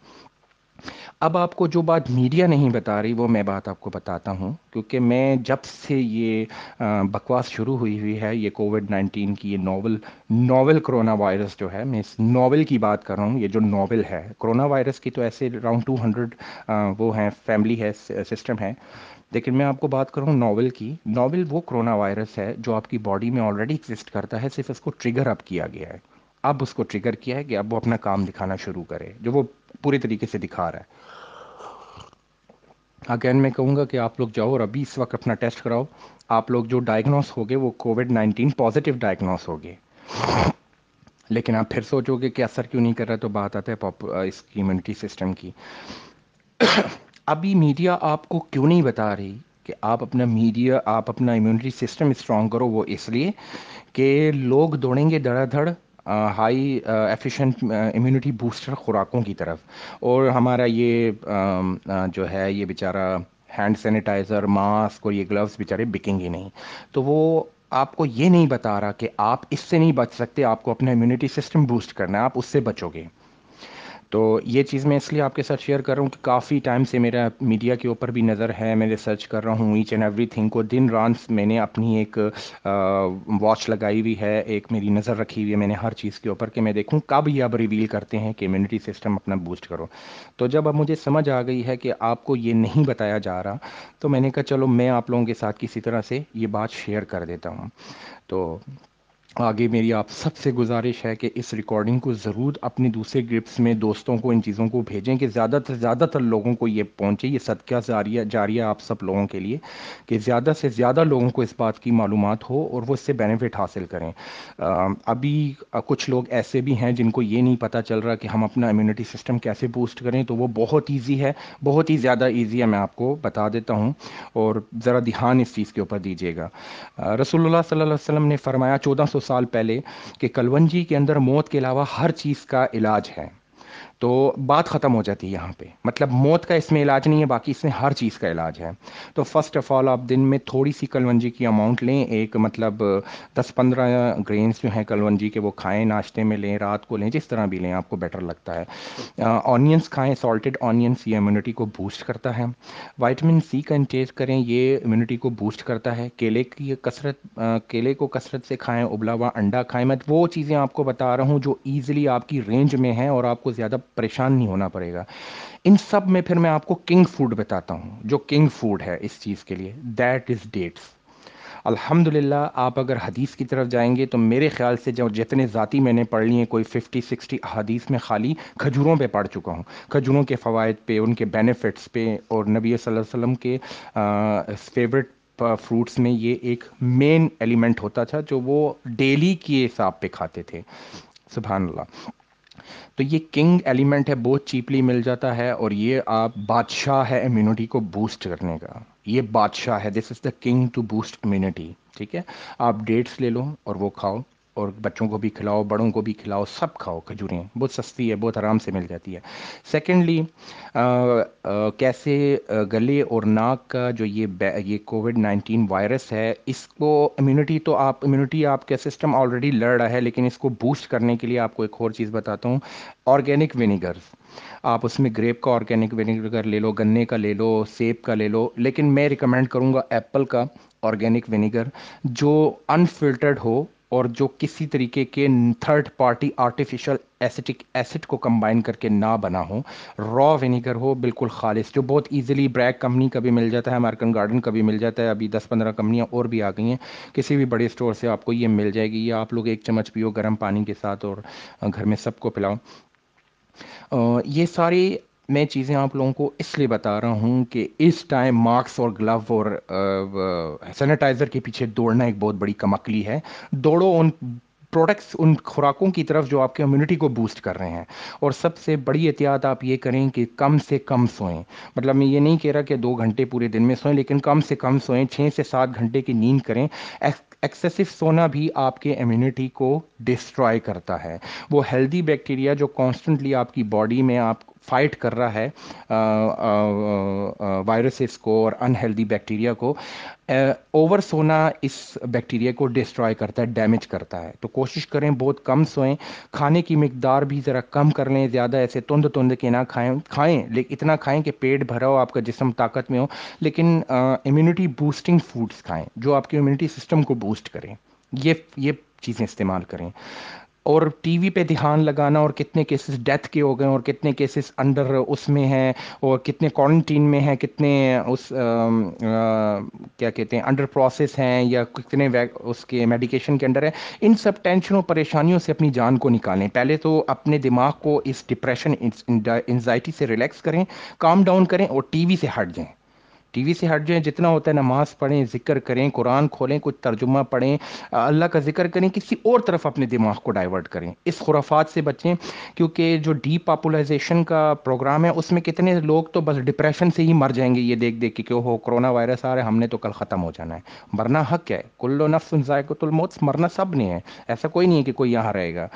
اب آپ کو جو بات میڈیا نہیں بتا رہی، وہ میں بات آپ کو بتاتا ہوں. کیونکہ میں جب سے یہ بکواس شروع ہوئی ہوئی ہے، یہ کووڈ نائنٹین کی یہ ناول ناول کرونا وائرس جو ہے، میں اس ناول کی بات کر رہا ہوں. یہ جو ناول ہے کرونا وائرس کی تو ایسے اراؤنڈ ٹو ہنڈریڈ وہ ہیں فیملی ہے سسٹم ہے. لیکن میں آپ کو بات کروں ناول کی۔ ناول وہ کرونا وائرس ہے جو آپ کی باڈی میں آلریڈی ایگزسٹ کرتا ہے، صرف اس کو ٹریگر اپ کیا گیا ہے۔ اب اس کو ٹریگر کیا ہے کہ اب وہ اپنا کام دکھانا شروع کرے، جو وہ پورے طریقے سے دکھا رہا ہے۔ اگین میں کہوں گا کہ آپ لوگ جاؤ اور ابھی اس وقت اپنا ٹیسٹ کراؤ۔ آپ لوگ جو ڈائگنوس ہوگے وہ کووڈ نائنٹین پازیٹیو ڈائگنوس ہوگے لیکن آپ پھر سوچو گے کہ اثر کیوں نہیں کر رہا تو بات آتا ہے اس کی امیونٹی سسٹم کی۔ ابھی میڈیا آپ کو کیوں نہیں بتا رہی کہ آپ اپنا میڈیا، آپ اپنا امیونٹی سسٹم اسٹرانگ کرو؟ وہ اس لیے کہ لوگ دوڑیں گے دھڑا دھڑ ہائی ایفیشینٹ امیونٹی بوسٹر خوراکوں کی طرف۔ اور ہمارا یہ جو ہے، یہ بیچارہ ہینڈ سینیٹائزر ماسک اور یہ گلوز بیچارے بکیں گے نہیں۔ تو وہ آپ کو یہ نہیں بتا رہا کہ آپ اس سے نہیں بچ سکتے، آپ کو اپنا امیونٹی سسٹم بوسٹ کرنا ہے، آپ اس سے بچو گے۔ تو یہ چیز میں اس لیے آپ کے ساتھ شیئر کر رہا ہوں کہ کافی ٹائم سے میرا میڈیا کے اوپر بھی نظر ہے، میں ریسرچ کر رہا ہوں ایچ اینڈ ایوری تھنگ کو۔ دن رات میں نے اپنی ایک واچ لگائی ہوئی ہے، ایک میری نظر رکھی ہوئی ہے میں نے ہر چیز کے اوپر کہ میں دیکھوں کب یہ اب ریویل کرتے ہیں کہ امیونٹی سسٹم اپنا بوسٹ کرو۔ تو جب اب مجھے سمجھ آ گئی ہے کہ آپ کو یہ نہیں بتایا جا رہا، تو میں نے کہا چلو میں آپ لوگوں کے ساتھ کسی طرح سے یہ بات شیئر کر دیتا ہوں۔ تو آگے میری آپ سب سے گزارش ہے کہ اس ریکارڈنگ کو ضرور اپنے دوسرے گروپس میں دوستوں کو ان چیزوں کو بھیجیں کہ زیادہ تر زیادہ تر لوگوں کو یہ پہنچے، یہ صدقہ جاریہ جاریہ آپ سب لوگوں کے لیے کہ زیادہ سے زیادہ لوگوں کو اس بات کی معلومات ہو اور وہ اس سے بینیفٹ حاصل کریں۔ ابھی کچھ لوگ ایسے بھی ہیں جن کو یہ نہیں پتہ چل رہا کہ ہم اپنا امیونٹی سسٹم کیسے بوسٹ کریں، تو وہ بہت ایزی ہے، بہت ہی زیادہ ایزی ہے، میں آپ کو بتا دیتا ہوں اور ذرا دھیان اس چیز کے اوپر دیجیے گا۔ رسول اللہ صلی اللہ علیہ وسلم نے فرمایا، چودہ سو سال پہلے کہ کلونجی کے اندر موت کے علاوہ ہر چیز کا علاج ہے۔ تو بات ختم ہو جاتی ہے یہاں پہ۔ مطلب موت کا اس میں علاج نہیں ہے، باقی اس میں ہر چیز کا علاج ہے۔ تو فرسٹ آف آل آپ دن میں تھوڑی سی کلونجی کی اماؤنٹ لیں۔ ایک مطلب دس پندرہ گرینس جو ہیں کلونجی کے وہ کھائیں، ناشتے میں لیں، رات کو لیں، جس طرح بھی لیں، آپ کو بیٹر لگتا ہے۔ آنینس کھائیں سالٹیڈ آنینس یہ امیونٹی کو بوسٹ کرتا ہے۔ وائٹمن سی کا انٹیک کریں، یہ امیونٹی کو بوسٹ کرتا ہے۔ کیلے کی کثرت کیلے کو کثرت سے کھائیں، ابلا ہوا انڈا کھائیں۔ میں وہ چیزیں آپ کو بتا رہا ہوں جو ایزیلی آپ کی رینج میں ہیں اور آپ کو زیادہ پریشان نہیں ہونا پڑے گا۔ ان سب میں پھر میں آپ کو کنگ فوڈ بتاتا ہوں، جو کنگ فوڈ ہے اس چیز کے لیے، دیٹ از ڈیٹس۔ الحمد للہ آپ اگر حدیث کی طرف جائیں گے تو میرے خیال سے جو جتنے ذاتی میں نے پڑھ لی ہیں کوئی ففٹی، سکسٹی حدیث میں خالی کھجوروں پہ پڑھ چکا ہوں۔ کھجوروں کے فوائد پہ، ان کے بینیفٹس پہ، اور نبی صلی اللہ علیہ وسلم کے فیوریٹ فروٹس میں یہ ایک مین ایلیمنٹ ہوتا تھا جو وہ ڈیلی کے حساب پہ کھاتے تھے۔ سبحان اللہ۔ تو یہ کنگ ایلیمنٹ ہے، بہت چیپلی مل جاتا ہے اور یہ آپ بادشاہ ہے امیونٹی کو بوسٹ کرنے کا۔ یہ بادشاہ ہے this is the king to boost immunity ٹھیک ہے؟ آپ ڈیٹس لے لو اور وہ کھاؤ۔ اور بچوں کو بھی کھلاؤ، بڑوں کو بھی کھلاؤ، سب کھاؤ، کھجوریں۔ بہت سستی ہے، بہت آرام سے مل جاتی ہے۔ سیکنڈلی کیسے گلے اور ناک کا جو یہ یہ کووڈ نائنٹین وائرس ہے، اس کو امیونٹی تو آپ امیونٹی آپ کا سسٹم آلریڈی لڑ رہا ہے، لیکن اس کو بوسٹ کرنے کے لیے آپ کو ایک اور چیز بتاتا ہوں آرگینک ونیگرز آپ اس میں گریپ کا آرگینک ونیگر لے لو، گنے کا لے لو، سیب کا لے لو، لیکن میں ریکمینڈ کروں گا ایپل کا آرگینک ونیگر جو انفلٹرڈ ہو اور جو کسی طریقے کے third party artificial acetic acid کو کمبائن کر کے نہ بنا ہو را ونیگر ہو، بالکل خالص، جو بہت ایزیلی بریک کمپنی کا بھی مل جاتا ہے امریکن گارڈن کا بھی مل جاتا ہے، ابھی دس پندرہ کمپنیاں اور بھی آ گئی ہیں۔ کسی بھی بڑے اسٹور سے آپ کو یہ مل جائے گی یا آپ لوگ ایک چمچ پیو گرم پانی کے ساتھ اور گھر میں سب کو پلاؤ۔ یہ ساری میں چیزیں آپ لوگوں کو اس لیے بتا رہا ہوں کہ اس ٹائم ماسک اور گلو اور سینیٹائزر کے پیچھے دوڑنا ایک بہت بڑی کمکلی ہے۔ دوڑو ان پروڈکٹس ان خوراکوں کی طرف جو آپ کے امیونٹی کو بوسٹ کر رہے ہیں۔ اور سب سے بڑی احتیاط آپ یہ کریں کہ کم سے کم سوئیں۔ مطلب میں یہ نہیں کہہ رہا کہ دو گھنٹے پورے دن میں سوئیں، لیکن کم سے کم سوئیں، چھ سے سات گھنٹے کی نیند کریں۔ ایکسیسو سونا بھی آپ کے امیونٹی کو ڈسٹرائے کرتا ہے۔ وہ ہیلدی بیکٹیریا جو کانسٹنٹلی آپ کی باڈی میں آپ فائٹ کر رہا ہے وائرسز کو اور انہیلدی بیکٹیریا کو۔ اوور سونا اس بیکٹیریا کو ڈسٹرائے کرتا ہے ڈیمیج کرتا ہے۔ تو کوشش کریں بہت کم سوئیں، کھانے کی مقدار بھی ذرا کم کر لیں، زیادہ ایسے تند تند کے نہ کھائیں کھائیں لیکن اتنا کھائیں کہ پیٹ بھرا ہو، آپ کا جسم طاقت میں ہو۔ لیکن امیونٹی بوسٹنگ فوڈس کھائیں، جو آپ کے امیونٹی سسٹم کو بوسٹ کریں۔ یہ یہ چیزیں استعمال کریں۔ اور ٹی وی پہ دھیان لگانا اور کتنے کیسز ڈیتھ کے ہو گئے اور کتنے کیسز انڈر اس میں ہیں اور کتنے کوارنٹین میں ہیں، کتنے اس کیا کہتے ہیں انڈر پروسیس ہیں یا کتنے اس کے میڈیکیشن کے انڈر ہیں۔ ان سب ٹینشنوں پریشانیوں سے اپنی جان کو نکالیں۔ پہلے تو اپنے دماغ کو اس ڈپریشن انزائٹی سے ریلیکس کریں کام ڈاؤن کریں اور ٹی وی سے ہٹ جائیں۔ ٹی وی سے ہٹ جائیں، جتنا ہوتا ہے نماز پڑھیں، ذکر کریں، قرآن کھولیں، کچھ ترجمہ پڑھیں، اللہ کا ذکر کریں، کسی اور طرف اپنے دماغ کو ڈائیورٹ کریں۔ اس خرافات سے بچیں، کیونکہ جو ڈی پاپولائزیشن کا پروگرام ہے، اس میں کتنے لوگ تو بس ڈپریشن سے ہی مر جائیں گے، یہ دیکھ دیکھ کے کہ ہو، کرونا وائرس آ رہا ہے، ہم نے تو کل ختم ہو جانا ہے۔ مرنا حق ہے کل و نفس ذائقۃ الموت، مرنا سب نے ہے۔ ایسا کوئی نہیں ہے کہ کوئی یہاں رہے گا۔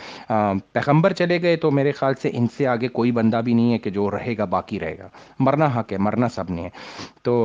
پیغمبر چلے گئے تو میرے خیال سے ان سے آگے کوئی بندہ بھی نہیں ہے کہ جو رہے گا، باقی رہے گا۔ مرنا حق ہے، مرنا سب نے ہے۔ تو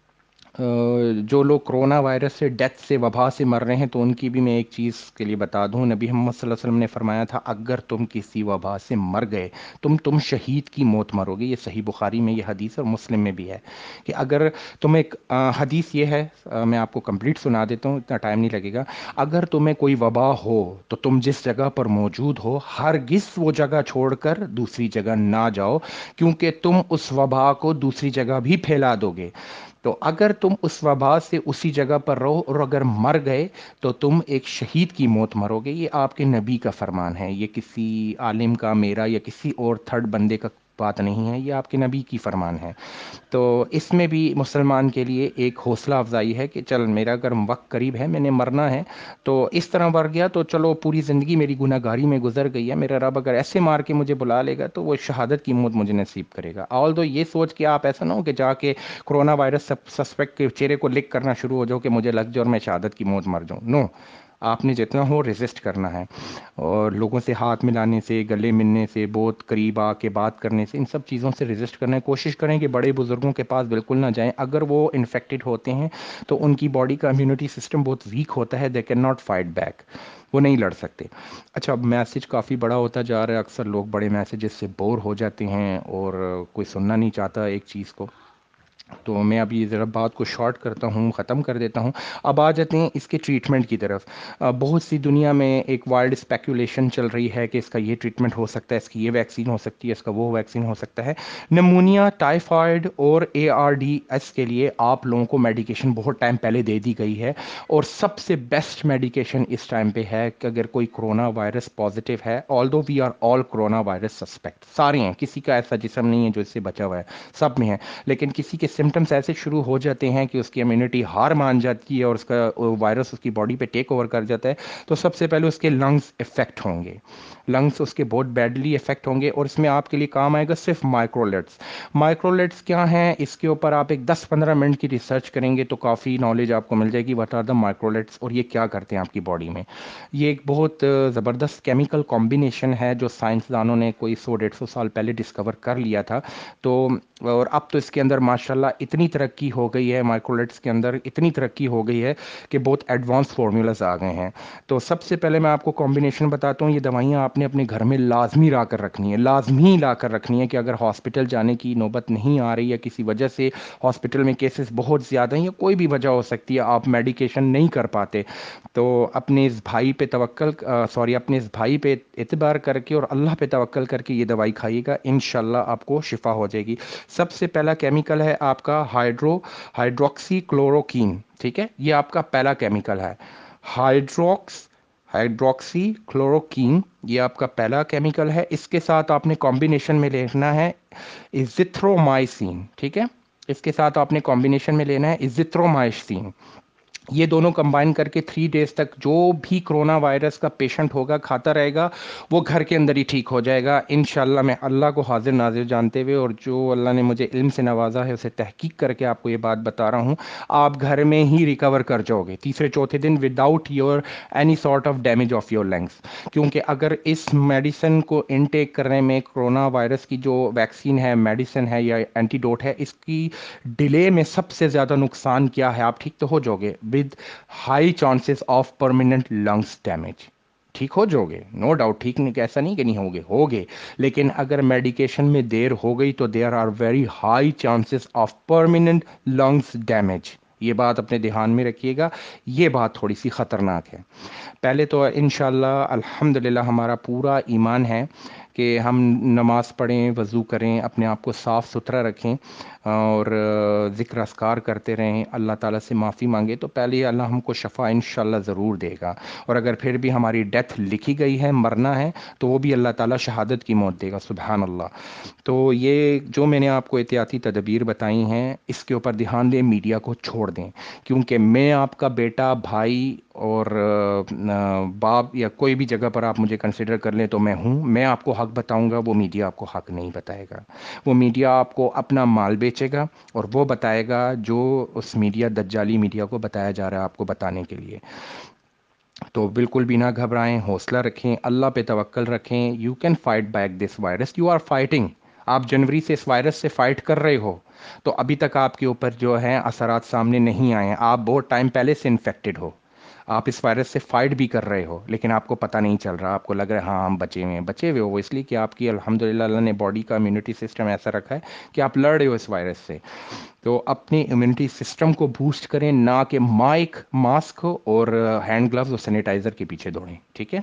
جو لوگ کرونا وائرس سے ڈیتھ سے وبا سے مر رہے ہیں تو ان کی بھی میں ایک چیز کے لیے بتا دوں۔ نبی محمد صلی اللہ علیہ وسلم نے فرمایا تھا، اگر تم کسی وبا سے مر گئے، تم تم شہید کی موت مرو گے۔ یہ صحیح بخاری میں یہ حدیث اور مسلم میں بھی ہے کہ اگر تم ایک حدیث یہ ہے میں آپ کو کمپلیٹ سنا دیتا ہوں، اتنا ٹائم نہیں لگے گا۔ اگر تمہیں کوئی وبا ہو تو تم جس جگہ پر موجود ہو ہر گس وہ جگہ چھوڑ کر دوسری جگہ نہ جاؤ، کیونکہ تم اس وبا کو دوسری جگہ بھی پھیلا دو گے۔ تو اگر تم اس وبا سے اسی جگہ پر رہو اور اگر مر گئے تو تم ایک شہید کی موت مرو گے۔ یہ آپ کے نبی کا فرمان ہے۔ یہ کسی عالم کا، میرا یا کسی اور تھرڈ بندے کا بات نہیں ہے، یہ آپ کے نبی کی فرمان ہے۔ تو اس میں بھی مسلمان کے لیے ایک حوصلہ افزائی ہے کہ چل میرا اگر وقت قریب ہے، میں نے مرنا ہے۔ تو اس طرح مر گیا تو چلو پوری زندگی میری گناہ گاری میں گزر گئی ہے۔ میرا رب اگر ایسے مار کے مجھے بلا لے گا تو وہ شہادت کی موت مجھے نصیب کرے گا۔ آل دو یہ سوچ کے آپ ایسا نہ ہو کہ جا کے کرونا وائرس سسپیکٹ کے چہرے کو لکھ کرنا شروع ہو جاؤ کہ مجھے لگ جاؤ اور میں شہادت کی موت مر جاؤں۔ نو آپ نے جتنا ہو ریزسٹ کرنا ہے اور لوگوں سے ہاتھ ملانے سے، گلے ملنے سے، بہت قریب آ کے بات کرنے سے، ان سب چیزوں سے ریزسٹ کرنا ہے۔ کوشش کریں کہ بڑے بزرگوں کے پاس بالکل نہ جائیں۔ اگر وہ انفیکٹڈ ہوتے ہیں تو ان کی باڈی کا امیونٹی سسٹم بہت ویک ہوتا ہے۔ They can not fight back وہ نہیں لڑ سکتے۔ اچھا اب میسج کافی بڑا ہوتا جا رہا ہے۔ اکثر لوگ بڑے میسیجز سے بور ہو جاتے ہیں اور کوئی سننا نہیں چاہتا ایک چیز کو۔ تو میں اب یہ ذرا بات کو شارٹ کرتا ہوں، ختم کر دیتا ہوں۔ اب آ جاتے ہیں اس کے ٹریٹمنٹ کی طرف۔ بہت سی دنیا میں ایک وائلڈ اسپیکولیشن چل رہی ہے کہ اس کا یہ ٹریٹمنٹ ہو سکتا ہے، اس کی یہ ویکسین ہو سکتی ہے، اس کا وہ ویکسین ہو سکتا ہے۔ نمونیا ٹائیفائڈ اور اے آر ڈی ایس کے لیے آپ لوگوں کو میڈیکیشن بہت ٹائم پہلے دے دی گئی ہے۔ اور سب سے بیسٹ میڈیکیشن اس ٹائم پہ ہے کہ اگر کوئی کرونا وائرس پازیٹیو ہے all though we are all corona virus suspect سارے ہیں، کسی کا ایسا جسم نہیں ہے جو اس سے بچا ہوا ہے، سب میں ہے لیکن کسی کے سمٹمس ایسے شروع ہو جاتے ہیں کہ اس کی امیونٹی ہار مان جاتی ہے اور اس کا وائرس اس کی باڈی پہ ٹیک اوور کر جاتا ہے، تو سب سے پہلے اس کے لنگس افیکٹ ہوں گے۔ لنگس اس کے بہت بیڈلی افیکٹ ہوں گے اور اس میں آپ کے لیے کام آئے گا صرف مائکرولیٹس مائکرولیٹس کیا ہیں؟ اس کے اوپر آپ ایک دس پندرہ منٹ کی ریسرچ کریں گے تو کافی نالج آپ کو مل جائے گی۔ وٹ آر دا مائکرولیٹس اور یہ کیا کرتے ہیں آپ کی باڈی میں؟ یہ ایک بہت زبردست کیمیکل کمبینیشن ہے جو سائنسدانوں نے کوئی سو ڈیڑھ سو سال پہلے ڈسکور کر لیا تھا۔ تو اور اب تو اس کے اندر ماشاء اللہ اتنی ترقی ہو گئی ہے مائکرولیٹس کے اندر اتنی ترقی ہو گئی ہے کہ بہت ایڈوانس فارمولاز آ گئے ہیں۔ تو سب سے پہلے میں آپ کو کمبینیشن بتاتا ہوں، یہ دوائیاں آپ نے اپنے گھر میں لازمی لا کر رکھنی ہے لازمی لا کر رکھنی ہے کہ اگر ہاسپٹل جانے کی نوبت نہیں آ رہی ہے کسی وجہ سے ہاسپٹل میں کیسز بہت زیادہ ہیں یا کوئی بھی وجہ ہو سکتی ہے، آپ میڈیکیشن نہیں کر پاتے۔ تو اپنے اس بھائی پہ توکل سوری، اپنے اس بھائی پہ اعتبار کر کے اور اللہ پہ توکل کر کے یہ دوائی کھائیے گا، انشاءاللہ آپ کو شفا ہو جائے گی۔ سب سے پہلا کیمیکل ہے آپ آپ کا ہائیڈرو ہائیڈروکسی کلوروکین ٹھیک ہے؟ یہ آپ کا پہلا کیمیکل ہے۔ ہائیڈروکس ہائیڈروکسی کلوروکین یہ آپ کا پہلا کیمیکل ہے۔ اس کے ساتھ آپ نے کمبینیشن میں لینا ہے ازتھرومائسین ٹھیک ہے؟ اس کے ساتھ آپ نے کمبینیشن میں لینا ہے ازترومائسین یہ دونوں کمبائن کر کے تھری ڈیز تک جو بھی کرونا وائرس کا پیشنٹ ہوگا، کھاتا رہے گا، وہ گھر کے اندر ہی ٹھیک ہو جائے گا۔ انشاءاللہ میں اللہ کو حاضر ناظر جانتے ہوئے اور جو اللہ نے مجھے علم سے نوازا ہے، اسے تحقیق کر کے آپ کو یہ بات بتا رہا ہوں۔ آپ گھر میں ہی ریکور کر جاؤ گے۔ تیسرے، چوتھے دن without your any sort of damage of your lungs کیونکہ اگر اس میڈیسن کو انٹیک کرنے میں کرونا وائرس کی جو ویکسین ہے میڈیسن ہے یا اینٹی ڈوٹ ہے، اس کی ڈیلے میں سب سے زیادہ نقصان کیا ہے؟ آپ ٹھیک تو ہو جاؤ گے۔ With high chances of permanent lungs damage ٹھیک ہو جاؤ گے نو ڈاؤٹ ٹھیک نہیں، ایسا نہیں کہ نہیں ہوگے ہوگے۔ لیکن اگر میڈیکیشن میں دیر ہو گئی تو there are very high chances of permanent lungs damage یہ بات اپنے دھیان میں رکھیے گا، یہ بات تھوڑی سی خطرناک ہے۔ پہلے تو انشاءاللہ الحمدللہ ہمارا پورا ایمان ہے کہ ہم نماز پڑھیں، وضو کریں، اپنے آپ کو صاف ستھرا رکھیں۔ اور ذکر اسکار کرتے رہیں، اللہ تعالیٰ سے معافی مانگے تو پہلے اللہ ہم کو شفا انشاءاللہ ضرور دے گا۔ اور اگر پھر بھی ہماری ڈیتھ لکھی گئی ہے، مرنا ہے، تو وہ بھی اللہ تعالیٰ شہادت کی موت دے گا، سبحان اللہ۔ تو یہ جو میں نے آپ کو احتیاطی تدبیر بتائی ہیں، اس کے اوپر دھیان دیں، میڈیا کو چھوڑ دیں۔ کیونکہ میں آپ کا بیٹا، بھائی اور باپ یا کوئی بھی جگہ پر آپ مجھے کنسیڈر کر لیں تو میں ہوں۔ میں آپ کو حق بتاؤں گا، وہ میڈیا آپ کو حق نہیں بتائے گا۔ وہ میڈیا آپ کو اپنا مال بیچے گا اور وہ بتائے گا جو اس میڈیا دجالی میڈیا کو بتایا جا رہا ہے آپ کو بتانے کے لیے۔ تو بالکل بھی نہ گھبرائیں، حوصلہ رکھیں، اللہ پہ توکل رکھیں۔ You can fight back this virus you are fighting آپ جنوری سے اس وائرس سے فائٹ کر رہے ہو۔ تو ابھی تک آپ کے اوپر جو ہے اثرات سامنے نہیں آئے ہیں۔ آپ بہت ٹائم پہلے سے انفیکٹڈ ہو۔ آپ اس وائرس سے فائٹ بھی کر رہے ہو، لیکن آپ کو پتہ نہیں چل رہا، آپ کو لگ رہا ہے ہاں ہم بچے ہوئے ہیں، بچے ہوئے ہو، اس لیے کہ آپ کی الحمد للہ اللہ نے باڈی کا امیونٹی سسٹم ایسا رکھا ہے کہ آپ لڑ رہے ہو اس وائرس سے۔ تو اپنی امیونٹی سسٹم کو بوسٹ کریں، نہ کہ مائک ماسک اور ہینڈ گلوز اور سینیٹائزر کے پیچھے دوڑیں، ٹھیک ہے؟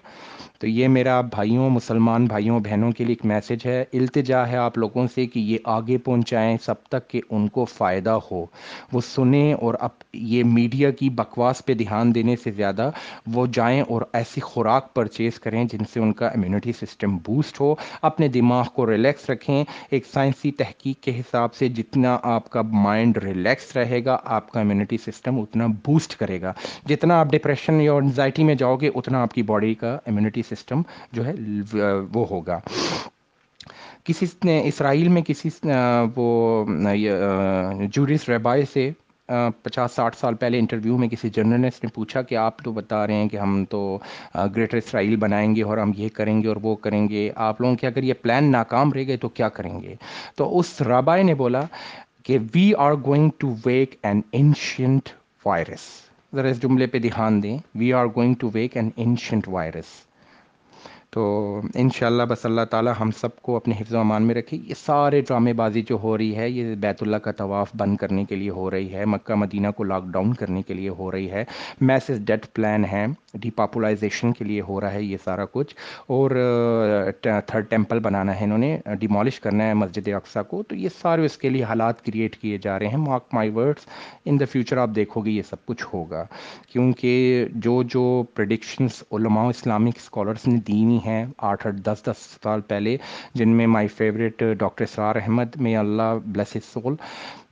تو یہ میرا بھائیوں، مسلمان بھائیوں، بہنوں کے لیے ایک میسج ہے۔ التجا ہے آپ لوگوں سے کہ یہ آگے پہنچائیں سب تک کہ ان کو فائدہ ہو۔ وہ سنیں اور اب یہ میڈیا کی بکواس پہ دھیان دینے سے زیادہ وہ جائیں اور ایسی خوراک پرچیز کریں جن سے ان کا امیونٹی سسٹم بوسٹ ہو۔ اپنے دماغ کو ریلیکس رکھیں۔ ایک سائنسی تحقیق کے حساب سے جتنا آپ کا مائنڈ ریلیکس رہے گا، آپ کا امیونٹی سسٹم اتنا بوسٹ کرے گا۔ جتنا آپ ڈپریشن یا انزائٹی میں جاؤ گے، اتنا آپ کی باڈی کا امیونٹی سسٹم جو ہے، وہ ہوگا۔ کسی نے اسرائیل میں کسی وہ جورس ریبائے سے پچاس ساٹھ سال پہلے انٹرویو میں کسی جرنلسٹ نے پوچھا کہ آپ تو بتا رہے ہیں کہ ہم تو گریٹر اسرائیل بنائیں گے اور ہم یہ کریں گے اور وہ کریں گے۔ آپ لوگوں کے اگر یہ پلان ناکام رہ گئے تو کیا کریں گے؟ تو اس رابائے نے بولا کہ we are going to wake an ancient virus ذرا اس جملے پہ دھیان دیں۔ We are going to wake an ancient virus تو انشاءاللہ بس اللہ تعالی ہم سب کو اپنے حفظ و امان میں رکھے۔ یہ سارے ڈرامے بازی جو ہو رہی ہے، یہ بیت اللہ کا طواف بند کرنے کے لیے ہو رہی ہے، مکہ، مدینہ کو لاک ڈاؤن کرنے کے لیے ہو رہی ہے۔ میسز ڈیٹ پلان ہے ڈی پاپولائزیشن کے لیے ہو رہا ہے یہ سارا کچھ۔ اور تھرڈ ٹیمپل بنانا ہے انہوں نے ڈیمالش کرنا ہے مسجد اقسا کو۔ تو یہ سارے اس کے لیے حالات کریٹ کیے جا رہے ہیں۔ Mark my words in the future آپ دیکھو گے یہ سب کچھ ہوگا۔ کیونکہ جو جو پرڈکشنس علماء اسلامک اسکالرس نے دینی ہیں، آٹھ آٹھ، دس دس سال پہلے، جن میں my favourite doctor Israr Ahmed میں اللہ بلیس سول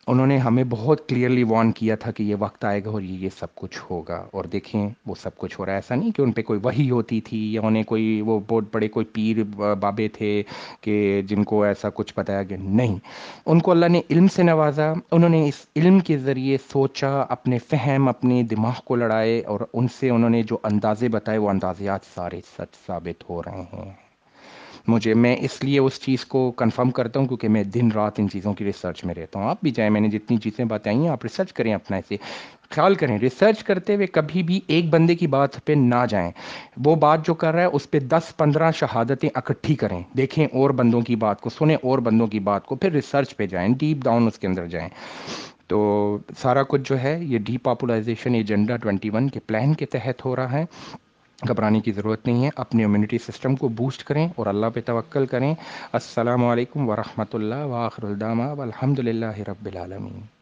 انہوں نے ہمیں بہت کلیئرلی وارن کیا تھا کہ یہ وقت آئے گا اور یہ یہ سب کچھ ہوگا۔ اور دیکھیں، وہ سب کچھ ہو رہا ہے۔ ایسا نہیں کہ ان پہ کوئی وہی ہوتی تھی یا انہیں کوئی وہ بہت بڑے کوئی پیر بابے تھے کہ جن کو ایسا کچھ بتایا گیا۔ نہیں۔ ان کو اللہ نے علم سے نوازا، انہوں نے اس علم کے ذریعے سوچا، اپنے فہم، اپنے دماغ کو لڑائے اور ان سے انہوں نے جو اندازے بتائے، وہ اندازیات سارے سچ ثابت ہو رہے ہیں۔ مجھے میں اس لیے اس چیز کو کنفرم کرتا ہوں کیونکہ میں دن رات ان چیزوں کی ریسرچ میں رہتا ہوں۔ آپ بھی جائیں، میں نے جتنی چیزیں بتائی ہیں، آپ ریسرچ کریں اپنا اسے۔ خیال کریں ریسرچ کرتے ہوئے کبھی بھی ایک بندے کی بات پہ نہ جائیں۔ وہ بات جو کر رہا ہے، اس پہ دس پندرہ شہادتیں اکٹھی کریں۔ دیکھیں اور بندوں کی بات کو سنیں اور بندوں کی بات کو پھر ریسرچ پہ جائیں ڈیپ ڈاؤن اس کے اندر جائیں۔ تو سارا کچھ جو ہے، یہ ڈی پاپولائزیشن ایجنڈا ٹوینٹی ون کے پلان کے تحت ہو رہا ہے۔ گھبرانے کی ضرورت نہیں ہے۔ اپنے امیونٹی سسٹم کو بوسٹ کریں اور اللہ پہ توکل کریں۔ السلام علیکم ورحمۃ اللہ واخر الدامہ الحمد للہ رب العالمین۔